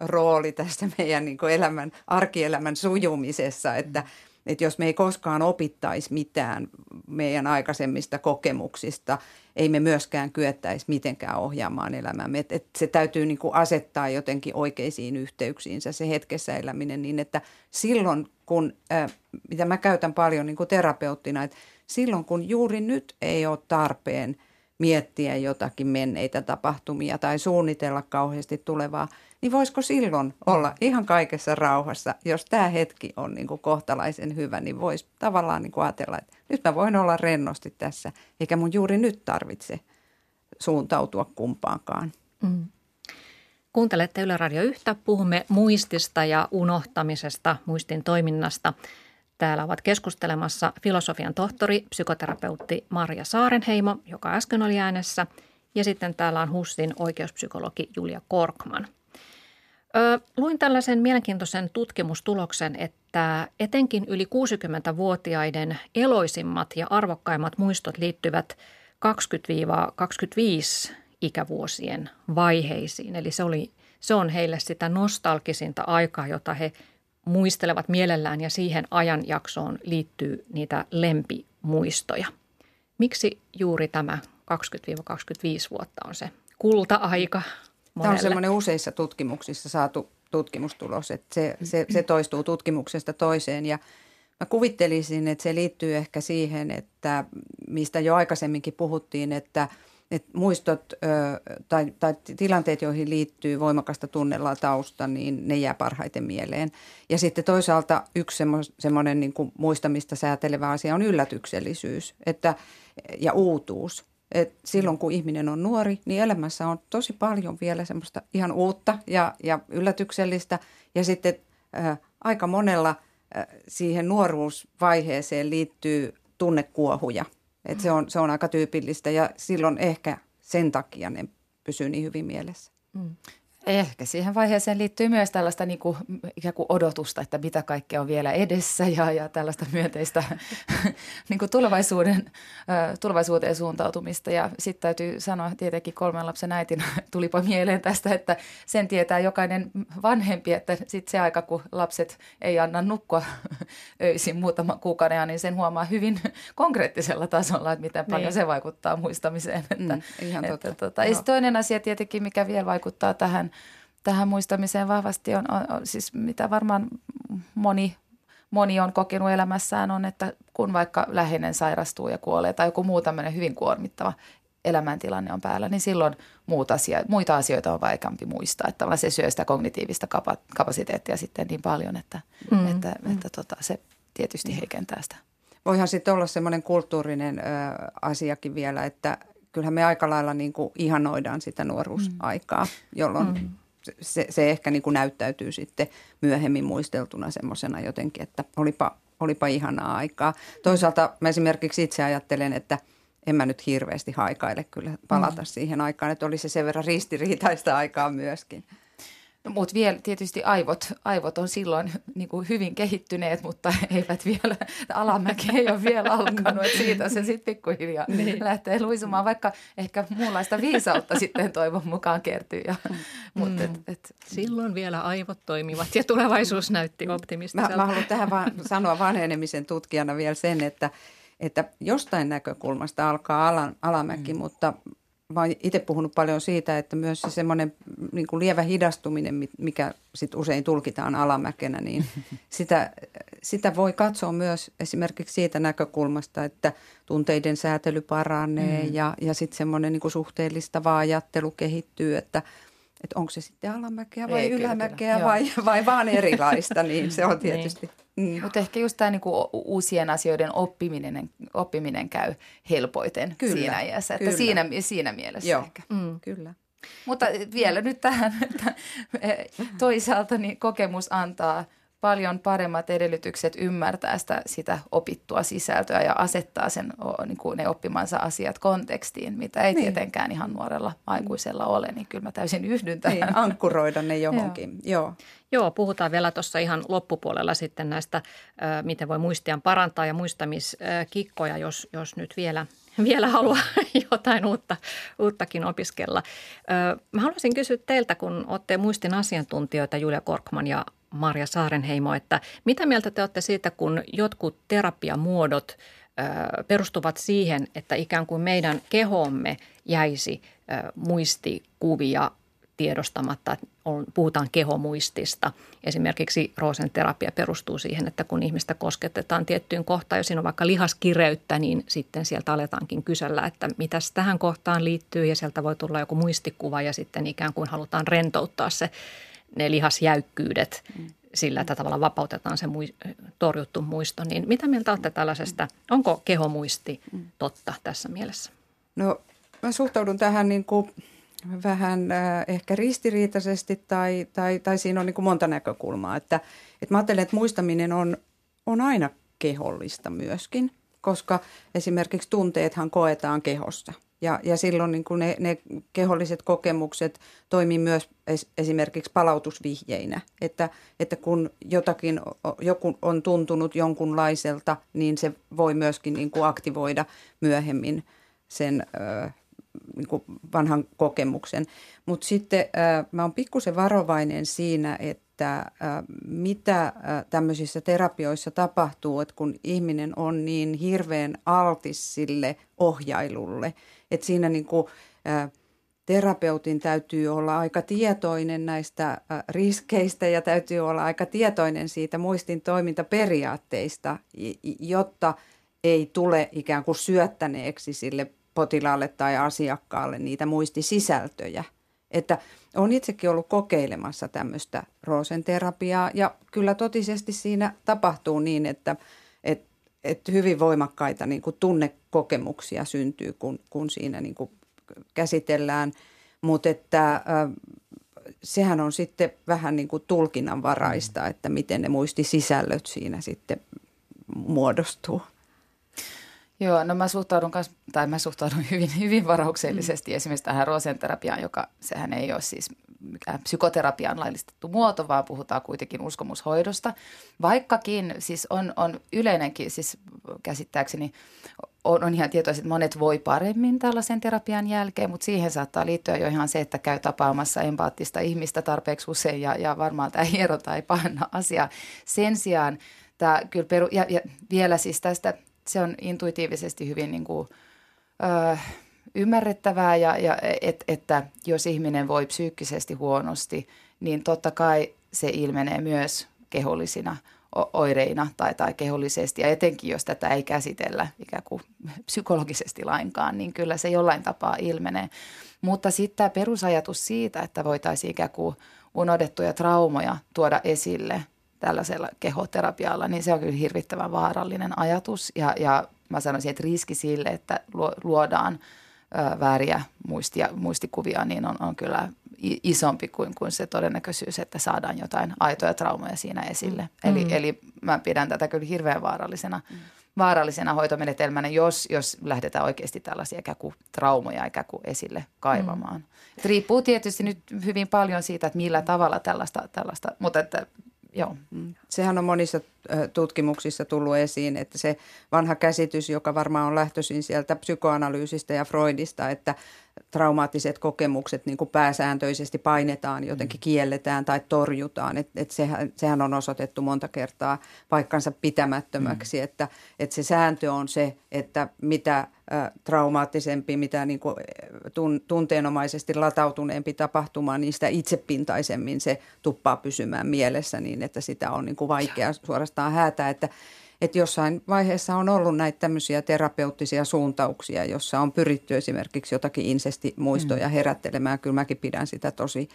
rooli tässä meidän niin elämän, arkielämän sujumisessa, että mm että jos me ei koskaan opittaisi mitään meidän aikaisemmista kokemuksista, ei me myöskään kyettäisi mitenkään ohjaamaan elämäämme. Et, et se täytyy niin kuin asettaa jotenkin oikeisiin yhteyksiinsä se hetkessä eläminen niin, että silloin kun, äh, mitä mä käytän paljon niin kuin terapeuttina, että silloin kun juuri nyt ei ole tarpeen miettiä jotakin menneitä tapahtumia tai suunnitella kauheasti tulevaa – niin voisiko silloin olla ihan kaikessa rauhassa, jos tämä hetki on niin kuin kohtalaisen hyvä, niin voisi tavallaan niin kuin ajatella, että nyt mä voin olla rennosti tässä, eikä mun juuri nyt tarvitse suuntautua kumpaankaan. Mm. Kuuntelette Yle Radio 1. Puhumme muistista ja unohtamisesta, muistin toiminnasta. Täällä ovat keskustelemassa filosofian tohtori, psykoterapeutti Maria Saarenheimo, joka äsken oli äänessä, ja sitten täällä on HUSin oikeuspsykologi Julia Korkman – Ö, luin tällaisen mielenkiintoisen tutkimustuloksen, että etenkin yli 60-vuotiaiden eloisimmat ja arvokkaimmat muistot liittyvät 20-25 ikävuosien vaiheisiin. Eli se, oli, se on heille sitä nostalgisinta aikaa, jota he muistelevat mielellään ja siihen ajanjaksoon liittyy niitä lempimuistoja. Miksi juuri tämä 20-25 vuotta on se kulta-aika monelle. Tämä on semmoinen useissa tutkimuksissa saatu tutkimustulos, että se, se, se toistuu tutkimuksesta toiseen ja Mä kuvittelisin, että se liittyy ehkä siihen, että mistä jo aikaisemminkin puhuttiin, että, että muistot ö, tai, tai tilanteet, joihin liittyy voimakasta tausta, niin ne jää parhaiten mieleen. Ja sitten toisaalta yksi semmoinen niin muistamista säätelevä asia on yllätyksellisyys että, ja uutuus. Et silloin kun ihminen on nuori, niin elämässä on tosi paljon vielä semmoista ihan uutta ja, ja yllätyksellistä. Ja sitten ä, aika monella siihen nuoruusvaiheeseen liittyy tunnekuohuja. Et se, on, se on aika tyypillistä ja silloin ehkä sen takia ne pysyy niin hyvin mielessä. Mm. Ehkä siihen vaiheeseen liittyy myös tällaista niin kuin, ikään kuin odotusta, että mitä kaikkea on vielä edessä ja, ja tällaista myönteistä niin kuin tulevaisuuden, tulevaisuuteen suuntautumista. Ja sitten täytyy sanoa tietenkin kolmen lapsen äitinä tulipa mieleen tästä, että sen tietää jokainen vanhempi, että sitten se aika, kun lapset ei anna nukkua öisin muutama kuukauden, niin sen huomaa hyvin konkreettisella tasolla, että miten paljon niin. se vaikuttaa muistamiseen. Että, mm, ihan totta. Että, tota, ja toinen asia tietenkin, mikä vielä vaikuttaa tähän – tähän muistamiseen vahvasti on, on, on siis mitä varmaan moni, moni on kokenut elämässään on, että kun vaikka läheinen sairastuu ja kuolee tai joku muu tämmöinen hyvin kuormittava elämäntilanne on päällä, niin silloin muut asia, muita asioita on vaikeampi muistaa. Että se syö sitä kognitiivista kapa, kapasiteettia sitten niin paljon, että, mm. että, mm. että tota, se tietysti mm. heikentää sitä. Voihan sitten olla semmoinen kulttuurinen ö, asiakin vielä, että kyllähän me aika lailla niin kuin ihanoidaan sitä nuoruusaikaa, jolloin mm se, se ehkä niin kuin näyttäytyy sitten myöhemmin muisteltuna semmoisena jotenkin, että olipa, olipa ihanaa aikaa. Toisaalta mä esimerkiksi itse ajattelen, että en mä nyt hirveästi haikaile kyllä palata mm. siihen aikaan, että oli se sen verran ristiriitaista aikaa myöskin. No, mutta vielä tietysti aivot, aivot on silloin niin kuin hyvin kehittyneet, mutta eivät vielä, alamäki ei ole vielä alkanut, että siitä se sitten pikkuhiljaa niin. lähtee luisumaan, vaikka ehkä muunlaista viisautta sitten toivon mukaan kertyy. Ja, mm. mutta et, et. Silloin vielä aivot toimivat ja tulevaisuus näytti optimistiselta. Mä, mä haluan tähän vaan sanoa vanhenemisen tutkijana vielä sen, että että jostain näkökulmasta alkaa alan, alamäki, mm. mutta mä oon itse puhunut paljon siitä, että myös se semmoinen niin kuin lievä hidastuminen, mikä sit usein tulkitaan alamäkenä, niin sitä, sitä voi katsoa myös esimerkiksi siitä näkökulmasta, että tunteiden säätely paranee mm. ja, ja sitten semmoinen niin suhteellistava ajattelu kehittyy, että – että onko se sitten alamäkeä vai Ei, ylämäkeä kyllä, vai, vai vaan erilaista, niin se on niin. tietysti – Mm. Mutta ehkä just tämä niinku uusien asioiden oppiminen, oppiminen käy helpoiten kyllä, siinä iässä. Että siinä, siinä mielessä Joo, ehkä. Mm. Kyllä. Mutta vielä nyt tähän, että toisaalta niin kokemus antaa – paljon paremmat edellytykset ymmärtää sitä, sitä opittua sisältöä ja asettaa sen, niin kuin ne oppimansa asiat kontekstiin, mitä ei niin. tietenkään ihan nuorella aikuisella ole, niin kyllä mä täysin yhdyn tähän. Niin, ankkuroida ne johonkin, joo. joo. Joo, puhutaan vielä tuossa ihan loppupuolella sitten näistä, miten voi muistian parantaa ja muistamiskikkoja, jos, jos nyt vielä vielä haluaa jotain uutta, uuttakin opiskella. Mä haluaisin kysyä teiltä, kun olette muistin asiantuntijoita Julia Korkman ja Marja Saarenheimo, että mitä mieltä te olette siitä, kun jotkut terapiamuodot perustuvat siihen, että ikään kuin meidän kehomme jäisi muistikuvia tiedostamatta, on, puhutaan kehomuistista. Esimerkiksi Roosen terapia perustuu siihen, että kun ihmistä kosketetaan tiettyyn kohtaan, jos siinä on vaikka lihaskireyttä, niin sitten sieltä aletaankin kysellä, että mitä tähän kohtaan liittyy ja sieltä voi tulla joku muistikuva ja sitten ikään kuin halutaan rentouttaa se ne lihasjäykkyydet mm. sillä, että tavallaan vapautetaan se torjuttu muisto. Niin mitä mieltä olette tällaisesta? Onko kehomuisti mm. totta tässä mielessä? No mä suhtaudun tähän niin kuin vähän äh, ehkä ristiriitaisesti tai, tai, tai siinä on niin kuin monta näkökulmaa. Että, että mä ajattelen, että muistaminen on, on aina kehollista myöskin, koska esimerkiksi tunteethan koetaan kehossa – ja, ja silloin niin kuin ne, ne keholliset kokemukset toimii myös es, esimerkiksi palautusvihjeinä, että, että kun jotakin joku on tuntunut jonkunlaiselta, niin se voi myöskin niin kuin aktivoida myöhemmin sen ö, niin kuin vanhan kokemuksen. Mutta sitten ö, mä oon pikkusen varovainen siinä, että ö, mitä ö, tämmöisissä terapioissa tapahtuu, että kun ihminen on niin hirveän altis sille ohjailulle – että siinä niin kuin, ä, terapeutin täytyy olla aika tietoinen näistä riskeistä ja täytyy olla aika tietoinen siitä muistin toimintaperiaatteista, jotta ei tule ikään kuin syöttäneeksi sille potilaalle tai asiakkaalle niitä muistisisältöjä. Että olen itsekin ollut kokeilemassa tämmöistä Roosen terapiaa ja kyllä totisesti siinä tapahtuu niin, että, että hyvin voimakkaita niin kuin tunnekokemuksia syntyy, kun, kun siinä niin kuin käsitellään. Mutta että sehän on sitten vähän niin kuin tulkinnanvaraista, mm. että miten ne muistisisällöt siinä sitten muodostuu. Joo, no mä suhtaudun, kas, tai mä suhtaudun hyvin, hyvin varauksellisesti mm. esimerkiksi tähän rosenterapiaan, joka sehän ei ole siis mikään psykoterapian laillistettu muoto, vaan puhutaan kuitenkin uskomushoidosta. Vaikkakin siis on, on yleinenkin, siis käsittääkseni on, on ihan tietoiset, että monet voi paremmin tällaisen terapian jälkeen, mutta siihen saattaa liittyä jo ihan se, että käy tapaamassa empaattista ihmistä tarpeeksi usein ja, ja varmaan tämä hierota ei pahenna asiaa. Sen sijaan tämä kyllä peru, ja, ja vielä siis tästä, se on intuitiivisesti hyvin niin kuin, öö, ymmärrettävää, ja, ja et, että jos ihminen voi psyykkisesti huonosti, niin totta kai se ilmenee myös kehollisina oireina tai, tai kehollisesti. Ja etenkin, jos tätä ei käsitellä ikään kuin psykologisesti lainkaan, niin kyllä se jollain tapaa ilmenee. Mutta sitten tämä perusajatus siitä, että voitaisiin ikään kuin unohdettuja traumoja tuoda esille tällaisella kehoterapialla, niin se on kyllä hirvittävän vaarallinen ajatus. Ja, ja mä sanoisin, että riski sille, että luodaan – vääriä muistia, muistikuvia, niin on, on kyllä isompi kuin, kuin se todennäköisyys, että saadaan jotain aitoja traumoja siinä esille. Mm. Eli, eli mä pidän tätä kyllä hirveän vaarallisena, mm. vaarallisena hoitomenetelmänä, jos, jos lähdetään oikeasti tällaisia ikään kuin traumoja ikään kuin esille kaivamaan. Mm. riippuu tietysti nyt hyvin paljon siitä, että millä tavalla tällaista, tällaista mutta että joo. Mm. Sehän on monissa tutkimuksissa tullut esiin, että se vanha käsitys, joka varmaan on lähtöisin sieltä psykoanalyysistä ja Freudista, että traumaattiset kokemukset niin kuin pääsääntöisesti painetaan, jotenkin mm. kielletään tai torjutaan. Et, et sehän, sehän on osoitettu monta kertaa paikkansa pitämättömäksi, mm. että, että se sääntö on se, että mitä ä, traumaattisempi, mitä niin kuin, tun, tunteenomaisesti latautuneempi tapahtuma, niin sitä itsepintaisemmin se tuppaa pysymään mielessä niin, että sitä on niin kuin vaikea suorastaan häätää, että että jossain vaiheessa on ollut näitä tämmöisiä terapeuttisia suuntauksia, jossa on pyritty esimerkiksi jotakin insestimuistoja mm. herättelemään. Kyllä mäkin pidän sitä tosi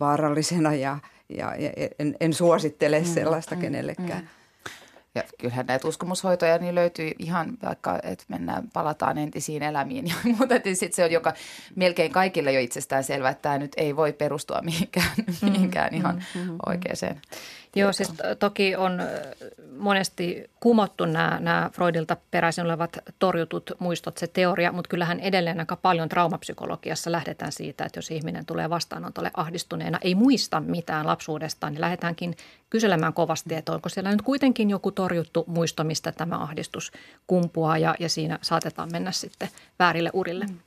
vaarallisena ja, ja, ja en, en suosittele mm. sellaista mm. kenellekään. Mm. Ja kyllähän näitä uskomushoitoja niin löytyy ihan vaikka, että mennään, palataan entisiin elämiin ja muuta. Sitten se on joka melkein kaikille jo itsestään selvä, että tämä nyt ei voi perustua mihinkään, mm. mihinkään ihan mm-hmm. oikeaan. Joo, siis toki on monesti kumottu nämä, nämä Freudilta peräisin olevat torjutut muistot, se teoria, mutta kyllähän edelleen aika paljon traumapsykologiassa lähdetään siitä, että jos ihminen tulee vastaanotolle ahdistuneena, ei muista mitään lapsuudestaan, niin lähdetäänkin kyselemään kovasti, että onko siellä nyt kuitenkin joku torjuttu muisto, mistä tämä ahdistus kumpuaa ja, ja siinä saatetaan mennä sitten väärille urille. Mm.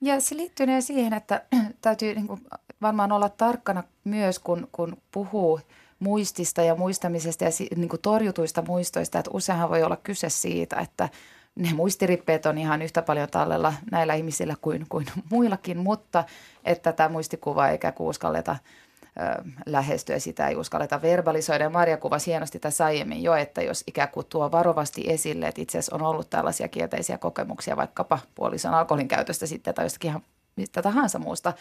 Ja se liittyy siihen, että täytyy niin kuin varmaan olla tarkkana myös, kun, kun puhuu – muistista ja muistamisesta ja niin kuin torjutuista muistoista, että useinhan voi olla kyse siitä, että ne muistirippeet on ihan yhtä paljon tallella näillä ihmisillä kuin, kuin muillakin, mutta että tämä muistikuva eikä uskalleta ö, lähestyä, sitä ei uskalleta verbalisoida. Ja Maria kuvasi hienosti tässä aiemmin jo, että jos ikään kuin tuo varovasti esille, että itse asiassa on ollut tällaisia kielteisiä kokemuksia vaikkapa puolison alkoholin käytöstä sitten tai jostakin ihan mistä tahansa muusta,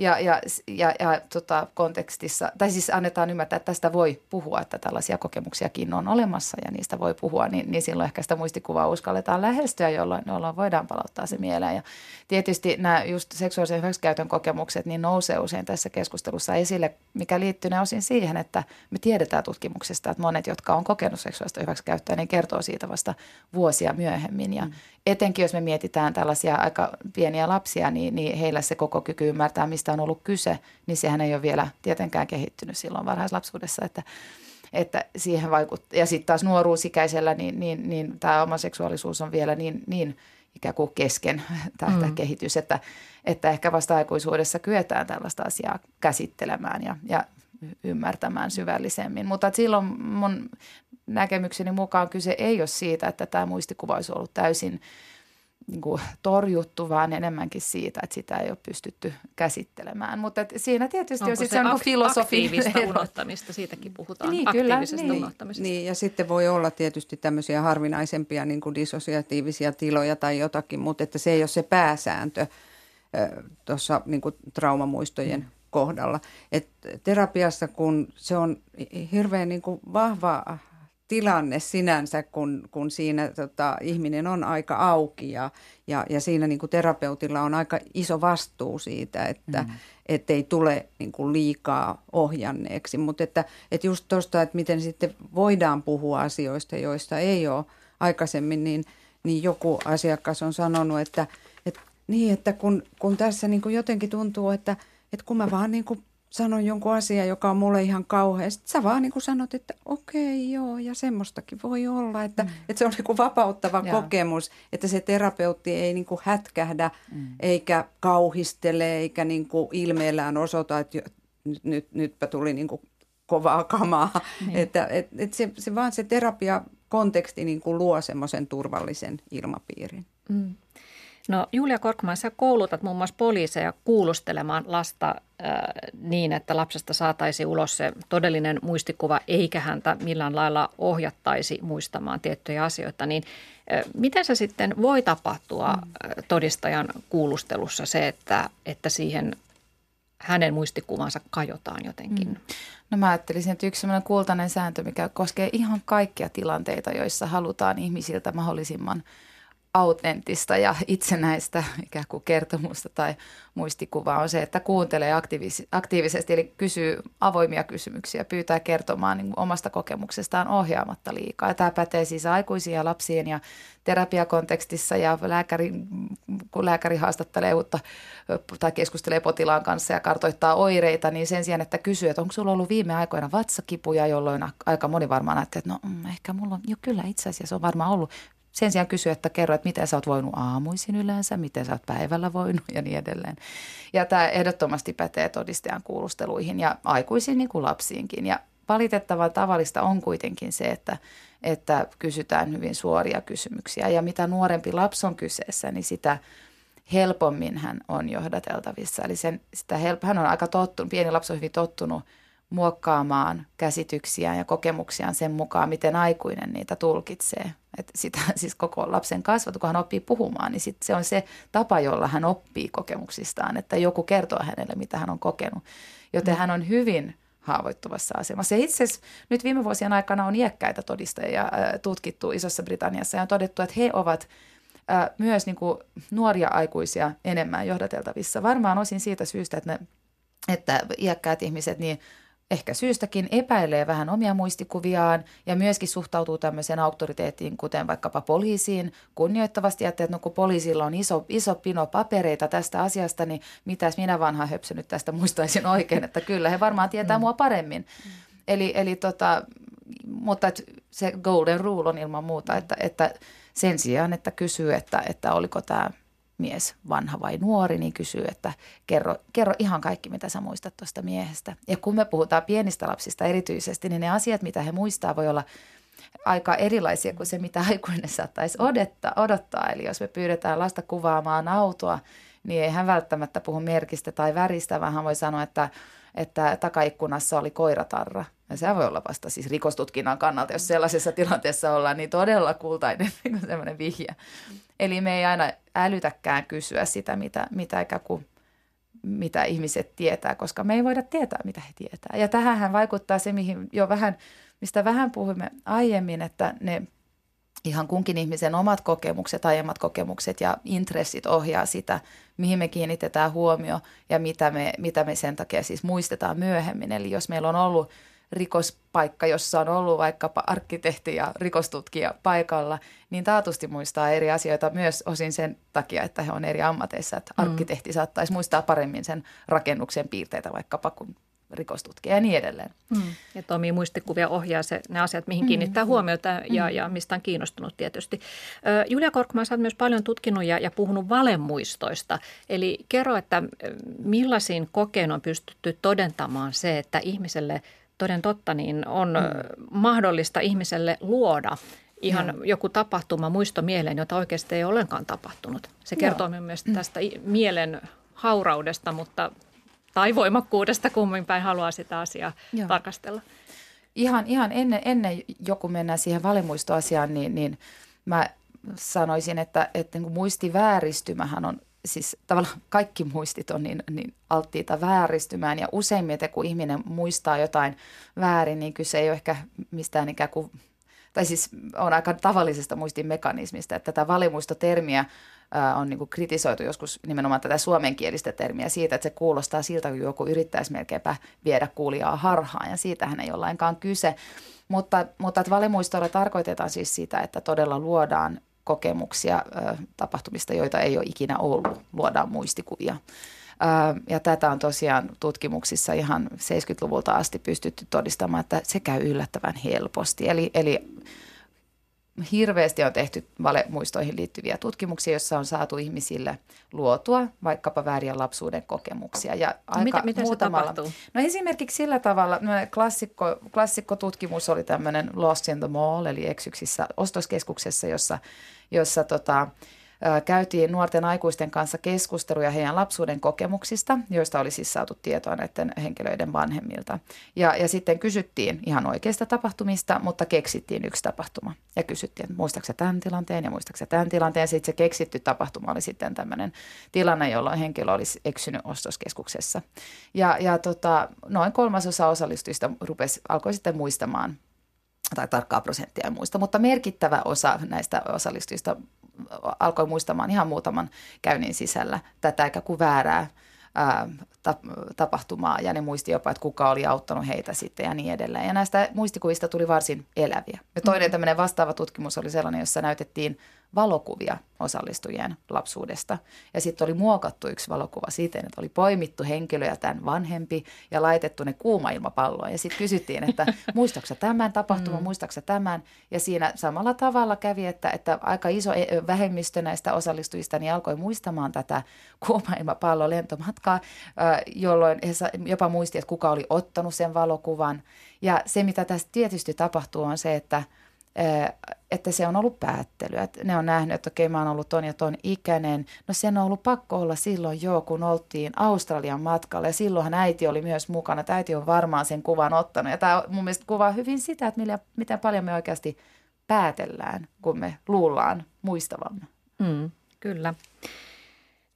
ja, ja, ja, ja tota, kontekstissa, tai siis annetaan ymmärtää, että tästä voi puhua, että tällaisia kokemuksiakin on olemassa ja niistä voi puhua, niin, niin silloin ehkä sitä muistikuvaa uskalletaan lähestyä, jolloin, jolloin voidaan palauttaa se mieleen. Ja tietysti nämä just seksuaalisen hyväksikäytön kokemukset niin nousee usein tässä keskustelussa esille, mikä liittyy ne osin siihen, että me tiedetään tutkimuksesta, että monet, jotka on kokenut seksuaalista hyväksikäyttöä, niin kertoo siitä vasta vuosia myöhemmin. Ja mm. etenkin jos me mietitään tällaisia aika pieniä lapsia, niin, niin heillä se koko kyky ymmärtää, mistä on ollut kyse, niin sehän ei ole vielä tietenkään kehittynyt silloin varhaislapsuudessa, että että siihen vaikuttaa. Ja sitten taas nuoruusikäisellä, niin, niin, niin tämä oma seksuaalisuus on vielä niin, niin ikään kuin kesken tämä mm. kehitys, että, että ehkä vasta aikuisuudessa kyetään tällaista asiaa käsittelemään ja, ja ymmärtämään syvällisemmin. Mutta silloin mun näkemykseni mukaan kyse ei ole siitä, että tämä muistikuva olisi ollut täysin – niin kuin torjuttu, vaan enemmänkin siitä, että sitä ei ole pystytty käsittelemään. Mutta siinä tietysti Onko on se, se on filosofi. aktiivista unohtamista, siitäkin puhutaan, niin, aktiivisesta kyllä, niin. unohtamisesta. Niin, ja sitten voi olla tietysti tämmöisiä harvinaisempia niin kuin dissosiatiivisia tiloja tai jotakin, mutta että se ei ole se pääsääntö tuossa niin traumamuistojen mm. kohdalla. Et terapiassa, kun se on hirveän niin kuin vahva tilanne sinänsä, kun, kun siinä tota, ihminen on aika auki ja, ja, ja siinä niin kuin terapeutilla on aika iso vastuu siitä, että mm. ei tule niin kuin liikaa ohjanneeksi. Mutta että, että just tuosta, että miten sitten voidaan puhua asioista, joista ei ole aikaisemmin, niin, niin joku asiakas on sanonut, että, että niin, että kun, kun tässä niin kuin jotenkin tuntuu, että, että kun mä vaan niin kuin sanon jonkun asian, joka on mulle ihan kauhea. Sitten sä vaan niin kuin sanot, että okei, joo, ja semmoistakin voi olla. Että, mm. että se on niin kuin vapauttava ja. kokemus, että se terapeutti ei niin kuin hätkähdä, mm. eikä kauhistele, eikä niin kuin ilmeellään osoita, että nyt, nyt, nytpä tuli niin kuin kovaa kamaa. Niin. Että et, et se, se vaan se terapia konteksti niin kuin luo semmoisen turvallisen ilmapiirin. Mm. No Julia Korkman, sä koulutat muun muassa poliiseja kuulustelemaan lasta äh, niin, että lapsesta saataisiin ulos se todellinen muistikuva, eikä häntä millään lailla ohjattaisi muistamaan tiettyjä asioita. Niin äh, miten se sitten voi tapahtua mm. todistajan kuulustelussa se, että, että siihen hänen muistikuvansa kajotaan jotenkin? Mm. No mä ajattelisin, että yksi sellainen kultainen sääntö, mikä koskee ihan kaikkia tilanteita, joissa halutaan ihmisiltä mahdollisimman – autenttista ja itsenäistä ikään kuin kertomusta tai muistikuvaa on se, että kuuntelee aktiivis- aktiivisesti, eli kysyy avoimia kysymyksiä, pyytää kertomaan niin omasta kokemuksestaan ohjaamatta liikaa. Ja tämä pätee siis aikuisiin ja lapsiin ja terapiakontekstissa ja lääkäri, kun lääkäri haastattelee uutta tai keskustelee potilaan kanssa ja kartoittaa oireita, niin sen sijaan, että kysyy, että onko sulla ollut viime aikoina vatsakipuja, jolloin aika moni varmaan näette, että no mm, ehkä mulla on, jo kyllä itse asiassa on varmaan ollut sen sijaan kysyä, että kerro, että miten sä oot voinut aamuisin yleensä, miten sä oot päivällä voinut ja niin edelleen. Ja tämä ehdottomasti pätee todistajan kuulusteluihin ja aikuisiin niin kuin lapsiinkin. Ja valitettavan tavallista on kuitenkin se, että, että kysytään hyvin suoria kysymyksiä. Ja mitä nuorempi lapsi on kyseessä, niin sitä helpommin hän on johdateltavissa. Eli sen, sitä help, hän on aika tottunut, pieni lapsi on hyvin tottunut – muokkaamaan käsityksiään ja kokemuksiaan sen mukaan, miten aikuinen niitä tulkitsee. Et sitä siis koko lapsen kasvatu, kun hän oppii puhumaan, niin sit se on se tapa, jolla hän oppii kokemuksistaan, että joku kertoo hänelle, mitä hän on kokenut. Joten mm. hän on hyvin haavoittuvassa asemassa. Ja itse asiassa nyt viime vuosien aikana on iäkkäitä todistajia tutkittu Isossa Britanniassa ja on todettu, että he ovat myös niin kuin nuoria aikuisia enemmän johdateltavissa. Varmaan osin siitä syystä, että, ne, että iäkkäät ihmiset niin ehkä syystäkin epäilee vähän omia muistikuviaan ja myöskin suhtautuu tämmöiseen auktoriteettiin, kuten vaikkapa poliisiin, kunnioittavasti että no kun poliisilla on iso, iso pino papereita tästä asiasta, niin mitäs minä vanha höpsö nyt tästä muistaisin oikein, että kyllä he varmaan tietää mm. mua paremmin. Mm. Eli, eli tota, mutta et se golden rule on ilman muuta, että, että sen sijaan, että kysyy, että, että oliko tämä mies, vanha vai nuori, niin kysyy, että kerro, kerro ihan kaikki, mitä sä muistat tuosta miehestä. Ja kun me puhutaan pienistä lapsista erityisesti, niin ne asiat, mitä he muistaa, voi olla aika erilaisia kuin se, mitä aikuinen saattaisi odottaa. odottaa. Eli jos me pyydetään lasta kuvaamaan autoa, niin ei hän välttämättä puhu merkistä tai väristä, vaan hän voi sanoa, että, että takaikkunassa oli koiratarra. Ja se voi olla vasta siis rikostutkinnan kannalta, jos sellaisessa tilanteessa ollaan, niin todella kultainen niin semmoinen vihje. Eli me ei aina älytäkään kysyä sitä, mitä, mitä, kuin, mitä ihmiset tietää, koska me ei voida tietää, mitä he tietää. Ja tähän vaikuttaa se, mihin jo vähän, mistä vähän puhuimme aiemmin, että ne ihan kunkin ihmisen omat kokemukset, aiemmat kokemukset ja intressit ohjaa sitä, mihin me kiinnitetään huomio ja mitä me, mitä me sen takia siis muistetaan myöhemmin. Eli jos meillä on ollut rikospaikka, jossa on ollut vaikkapa arkkitehti ja rikostutkija paikalla, niin taatusti muistaa eri asioita myös osin sen takia, että he on eri ammateissa. Että mm. arkkitehti saattaisi muistaa paremmin sen rakennuksen piirteitä vaikkapa kuin rikostutkija ja niin edelleen. Mm. Ja toimii muistikuvia ohjaa se, ne asiat, mihin mm. kiinnittää mm. huomiota ja, mm. ja mistä on kiinnostunut tietysti. Julia Korkman, sä oot myös paljon tutkinut ja, ja puhunut valemuistoista. Eli kerro, että millaisiin kokeen on pystytty todentamaan se, että ihmiselle – toden totta, niin on mm. mahdollista ihmiselle luoda ihan ja. joku tapahtuma muisto mieleen, jota oikeasti ei ollenkaan tapahtunut. Se kertoo Joo. myös mm. tästä mielen hauraudesta, mutta tai voimakkuudesta, kummin päin haluaa sitä asiaa Joo. tarkastella. Ihan, ihan ennen, ennen joku mennään siihen valimuistoasiaan, niin, niin mä sanoisin, että, että niin muistivääristymä on siis tavallaan kaikki muistit on niin, niin alttiita vääristymään. Ja useimmiten kun ihminen muistaa jotain väärin, niin kyse ei ole ehkä mistään ikään kuin tai siis on aika tavallisesta muistin mekanismista, että tätä valimuistotermiä on niin kuin kritisoitu joskus nimenomaan tätä suomenkielistä termiä siitä, että se kuulostaa siltä, kun joku yrittäisi melkeinpä viedä kuulijaa harhaan. Ja siitähän ei ole lainkaan kyse. Mutta, mutta että valimuistoilla tarkoitetaan siis sitä, että todella luodaan kokemuksia tapahtumista, joita ei ole ikinä ollut, luodaan muistikuvia. Ja tätä on tosiaan tutkimuksissa ihan 70-luvulta asti pystytty todistamaan, että se käy yllättävän helposti. Eli, eli hirveästi on tehty valemuistoihin liittyviä tutkimuksia, joissa on saatu ihmisille luotua vaikkapa vääriä lapsuuden kokemuksia. Ja aika miten, miten se tapahtuu? No esimerkiksi sillä tavalla, no klassikko, klassikkotutkimus oli tämmöinen Lost in the Mall, eli eksyksissä ostoskeskuksessa, jossa, jossa tota, käytiin nuorten aikuisten kanssa keskusteluja heidän lapsuuden kokemuksista, joista oli siis saatu tietoa näiden henkilöiden vanhemmilta. Ja, ja sitten kysyttiin ihan oikeista tapahtumista, mutta keksittiin yksi tapahtuma. Ja kysyttiin, että muistaaksä tämän tilanteen ja muistaaksä tämän tilanteen. Sitten se keksitty tapahtuma oli sitten tämmöinen tilanne, jolloin henkilö olisi eksynyt ostoskeskuksessa. Ja, ja tota, noin kolmasosa osallistujista rupesi, alkoi sitten muistamaan tai tarkkaa prosenttia en muista, mutta merkittävä osa näistä osallistujista alkoi muistamaan ihan muutaman käynnin sisällä tätä eikä kuin väärää ää, tapahtumaa ja ne muisti jopa, että kuka oli auttanut heitä sitten ja niin edelleen. Ja näistä muistikuvista tuli varsin eläviä. Ja toinen mm-hmm. tämmöinen vastaava tutkimus oli sellainen, jossa näytettiin valokuvia osallistujien lapsuudesta. Ja sitten oli muokattu yksi valokuva siten, että oli poimittu henkilö ja tämän vanhempi ja laitettu ne kuuma-ilmapalloa. Ja sitten kysyttiin, että muistaaksä tämän tapahtuman, mm. muistaaksä tämän. Ja siinä samalla tavalla kävi, että, että aika iso e, vähemmistö näistä osallistujista niin alkoi muistamaan tätä kuuma-ilmapallon lentomatkaa, jolloin he jopa muisti, että kuka oli ottanut sen valokuvan. Ja se, mitä tässä tietysti tapahtuu, on se, että – että se on ollut päättelyä. Että ne on nähnyt, että okei, mä oon ollut ton ja ton ikäinen. No sen on ollut pakko olla silloin jo, kun oltiin Australian matkalla ja silloinhan äiti oli myös mukana. Että äiti on varmaan sen kuvan ottanut. Ja tämä mun mielestä kuvaa hyvin sitä, että millä, miten paljon me oikeasti päätellään, kun me luullaan muistavamme. Mm, kyllä.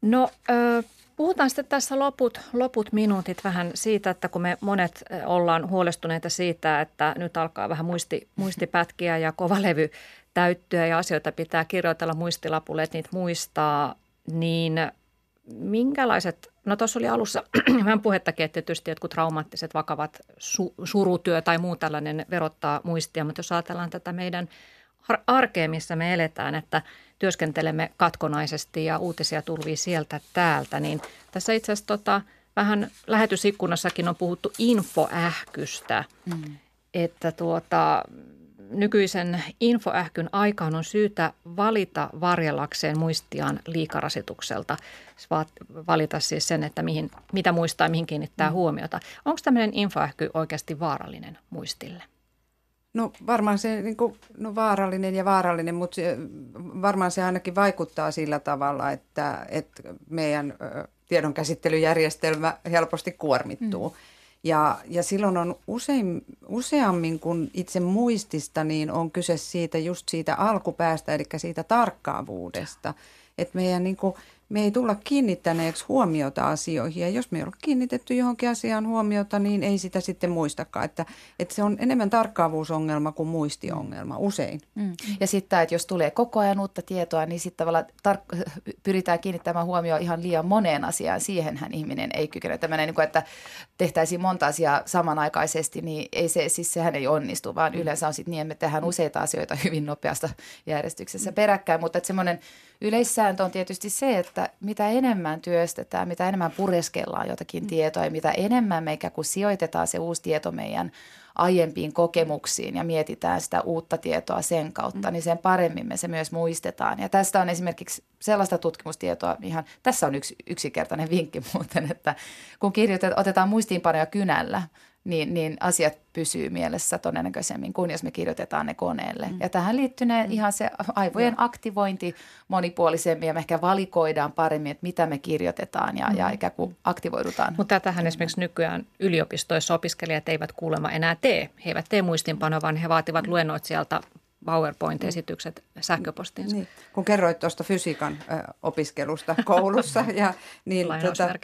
No, ö, Puhutaan sitten tässä loput, loput minuutit vähän siitä, että kun me monet ollaan huolestuneita siitä, että nyt alkaa vähän muisti, muistipätkiä ja kova levy täyttyä ja asioita pitää kirjoitella muistilapulle, että niitä muistaa, niin minkälaiset, no tuossa oli alussa vähän puhettakin, että tietysti jotkut traumaattiset vakavat su, surutyö tai muu tällainen verottaa muistia, mutta jos ajatellaan tätä meidän arkea, missä me eletään, että – työskentelemme katkonaisesti ja uutisia tulvii sieltä täältä, niin tässä itse asiassa tota, vähän lähetysikkunassakin on puhuttu infoähkystä, mm. että tuota, nykyisen infoähkyn aikaan on syytä valita varjellakseen muistiaan liikarasitukselta. Valita siis sen, että mihin, mitä muistaa, mihin kiinnittää mm. huomiota. Onko tämmöinen infoähky oikeasti vaarallinen muistille? No varmaan se niin kuin, no vaarallinen ja vaarallinen, mutta se, varmaan se ainakin vaikuttaa sillä tavalla, että, että meidän tiedonkäsittelyjärjestelmä helposti kuormittuu. Mm. Ja, ja silloin on usein, useammin kuin itse muistista, niin on kyse siitä just siitä alkupäästä, eli siitä tarkkaavuudesta. Että meidän niin kuin, me ei tulla kiinnittäneeksi huomiota asioihin. Ja jos me ei ole kiinnitetty johonkin asiaan huomiota, niin ei sitä sitten muistakaan. Että, että se on enemmän tarkkaavuusongelma kuin muistiongelma usein. Mm. Ja sitten, että jos tulee koko ajan uutta tietoa, niin sitten tavallaan tar- pyritään kiinnittämään huomioon ihan liian moneen asiaan. Siihenhän ihminen ei kykene. Tämmöinen, niin kuin, että tehtäisiin monta asiaa samanaikaisesti, niin ei se, siis sehän ei onnistu, vaan mm. yleensä on sitten niin, että me tehdään useita asioita hyvin nopeasta järjestyksessä mm. peräkkäin. Mutta että semmoinen Yleissääntö on tietysti se, että mitä enemmän työstetään, mitä enemmän pureskellaan jotakin mm. tietoa ja mitä enemmän me ikään kuin sijoitetaan se uusi tieto meidän aiempiin kokemuksiin ja mietitään sitä uutta tietoa sen kautta, mm. niin sen paremmin me se myös muistetaan. Ja tästä on esimerkiksi sellaista tutkimustietoa, ihan, tässä on yksi yksinkertainen vinkki muuten, että kun kirjoitetaan, otetaan muistiinpanoja kynällä, niin, niin asiat pysyy mielessä todennäköisemmin kuin jos me kirjoitetaan ne koneelle. Mm. Ja tähän liittyy mm. ihan se aivojen ja. aktivointi monipuolisemmin ja me ehkä valikoidaan paremmin, että mitä me kirjoitetaan ja, mm. ja ikään kuin aktivoidutaan. Mutta tähän esimerkiksi nykyään yliopistoissa opiskelijat eivät kuulemma enää tee. He eivät tee muistinpanoa, vaan he vaativat luennoitsijalta PowerPoint-esitykset sähköpostiinsa. Niin. Kun kerroit tuosta fysiikan opiskelusta koulussa, ja, niin, tota,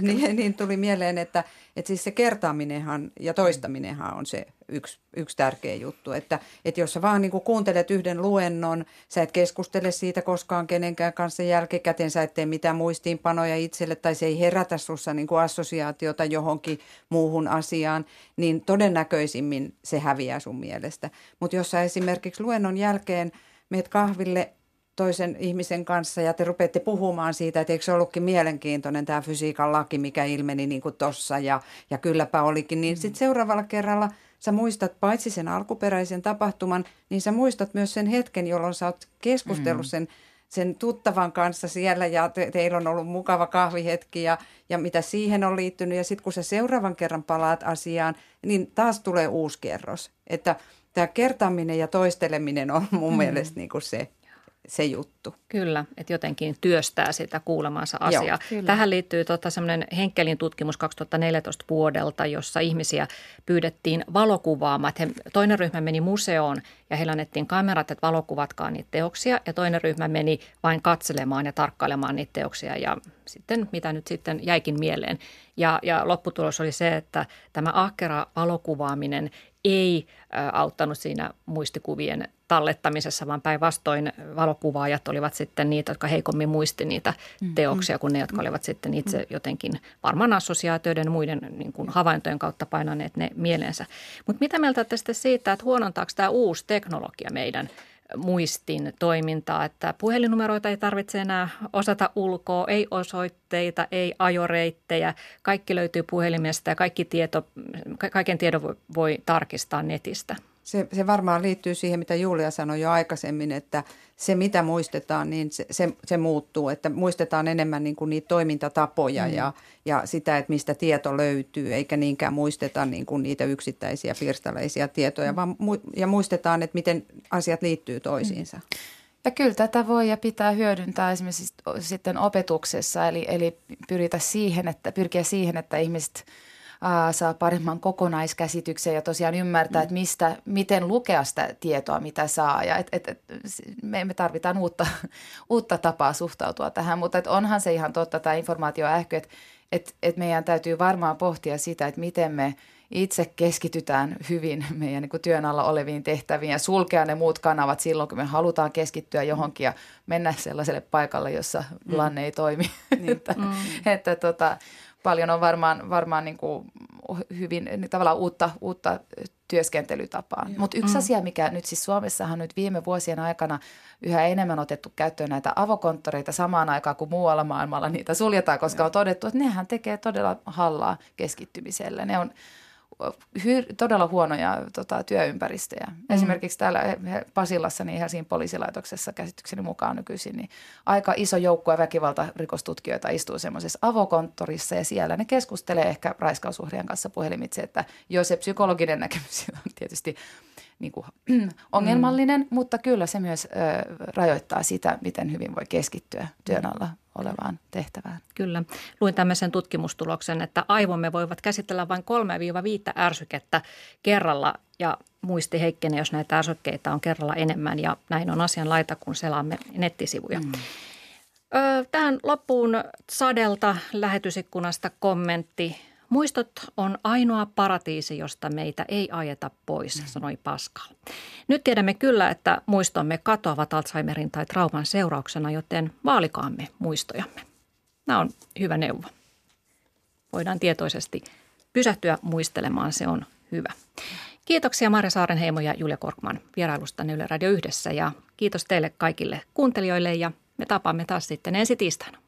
niin, niin tuli mieleen, että, että siis se kertaaminenhan ja toistaminenhan on se yksi, yksi tärkeä juttu. Että, että jos sä vaan niin kuin kuuntelet yhden luennon, sä et keskustele siitä koskaan kenenkään kanssa jälkikäteen, sä et tee mitään muistiinpanoja itselle tai se ei herätä sussa niin kuin assosiaatiota johonkin muuhun asiaan, niin todennäköisimmin se häviää sun mielestä. Mutta jos sä esimerkiksi luennon jälkeen meet kahville toisen ihmisen kanssa ja te rupeatte puhumaan siitä, että eikö se ollutkin mielenkiintoinen tämä fysiikan laki, mikä ilmeni niin kuin tossa ja, ja kylläpä olikin, niin sitten seuraavalla kerralla sä muistat paitsi sen alkuperäisen tapahtuman, niin sä muistat myös sen hetken, jolloin sä oot keskustellut mm. sen sen tuttavan kanssa siellä ja te, teillä on ollut mukava kahvihetki ja, ja mitä siihen on liittynyt. Ja sitten kun sä seuraavan kerran palaat asiaan, niin taas tulee uusi kerros. Että tämä kertaaminen ja toisteleminen on mun mm. mielestä niin kuin se se juttu. Kyllä, että jotenkin työstää sitä kuulemansa asiaa. Joo, Tähän liittyy tota semmoinen Henkelin tutkimus 2014 vuodelta, jossa ihmisiä pyydettiin valokuvaamaan. He, toinen ryhmä meni museoon ja heillä annettiin kamerat, että valokuvatkaa niitä teoksia. Ja toinen ryhmä meni vain katselemaan ja tarkkailemaan niitä teoksia ja sitten mitä nyt sitten jäikin mieleen. Ja, ja lopputulos oli se, että tämä ahkera valokuvaaminen ei auttanut siinä muistikuvien tallettamisessa, vaan päinvastoin valokuvaajat olivat sitten niitä, jotka heikommin muisti niitä mm, teoksia kuin ne, jotka mm. olivat sitten itse mm. jotenkin varmaan assosiaatioiden muiden niin kuin havaintojen kautta painaneet ne mieleensä. Mutta mitä mieltä tästä siitä, että huonontaako tämä uusi teknologia meidän muistin toimintaa, että puhelinnumeroita ei tarvitse enää osata ulkoa, ei osoitteita, ei ajoreittejä, kaikki löytyy puhelimesta ja kaikki tieto, kaiken tiedon voi, voi tarkistaa netistä. Se, se varmaan liittyy siihen, mitä Julia sanoi jo aikaisemmin, että se mitä muistetaan, niin se, se, se muuttuu. Että muistetaan enemmän niin kuin niitä toimintatapoja mm. ja, ja sitä, että mistä tieto löytyy, eikä niinkään muisteta niin kuin niitä yksittäisiä pirstaleisia tietoja, mm. vaan mu, ja muistetaan, että miten asiat liittyy toisiinsa. Mm. Ja kyllä tätä voi ja pitää hyödyntää esimerkiksi sitten opetuksessa, eli, eli pyritä siihen, että, pyrkiä siihen, että ihmiset – saa paremman kokonaiskäsityksen ja tosiaan ymmärtää, mm. että mistä, miten lukea sitä tietoa, mitä saa. Ja et, et, et, me, me tarvitaan uutta, uutta tapaa suhtautua tähän, mutta et onhan se ihan totta tämä informaatioähky, että et, et meidän täytyy varmaan pohtia sitä, että miten me itse keskitytään hyvin meidän niin kuin työn alla oleviin tehtäviin ja sulkea ne muut kanavat silloin, kun me halutaan keskittyä johonkin ja mennä sellaiselle paikalle, jossa mm. lanne ei toimi. Niin. että, mm. että tota, paljon on varmaan, varmaan niin kuin hyvin niin tavallaan uutta, uutta työskentelytapaa. Mutta yksi mm. asia, mikä nyt siis Suomessahan nyt viime vuosien aikana yhä enemmän otettu käyttöön näitä avokonttoreita samaan aikaan kuin muualla maailmalla niitä suljetaan, koska on todettu, että nehän tekee todella hallaa keskittymiselle. Ne on hy- todella huonoja tota, työympäristöjä. Mm. Esimerkiksi täällä Pasilassa, niin Helsingin poliisilaitoksessa käsitykseni mukaan nykyisin, niin aika iso joukkue väkivaltarikostutkijoita istuu semmoisessa avokonttorissa ja siellä ne keskustelee ehkä raiskausuhrien kanssa puhelimitse, että jo se psykologinen näkemys on tietysti niin kuin, ongelmallinen, mm. mutta kyllä se myös ö, rajoittaa sitä, miten hyvin voi keskittyä työn alla olevaan tehtävään. Kyllä. Luin tämmöisen tutkimustuloksen, että aivomme voivat käsitellä vain 3-5 ärsykettä kerralla ja muisti heikkenee, jos näitä ärsykkeitä on kerralla enemmän ja näin on asian laita, kun selaamme nettisivuja. Mm. Tähän loppuun Sadelta lähetysikkunasta kommentti. Muistot on ainoa paratiisi, josta meitä ei ajeta pois, sanoi Pascal. Nyt tiedämme kyllä, että muistomme katoavat Alzheimerin tai trauman seurauksena, joten vaalikaamme muistojamme. Nämä on hyvä neuvo. Voidaan tietoisesti pysähtyä muistelemaan, se on hyvä. Kiitoksia Marja Saarenheimo ja Julia Korkman vierailusta Yle Radio Yhdessä ja kiitos teille kaikille kuuntelijoille ja me tapaamme taas sitten ensi tiistaina.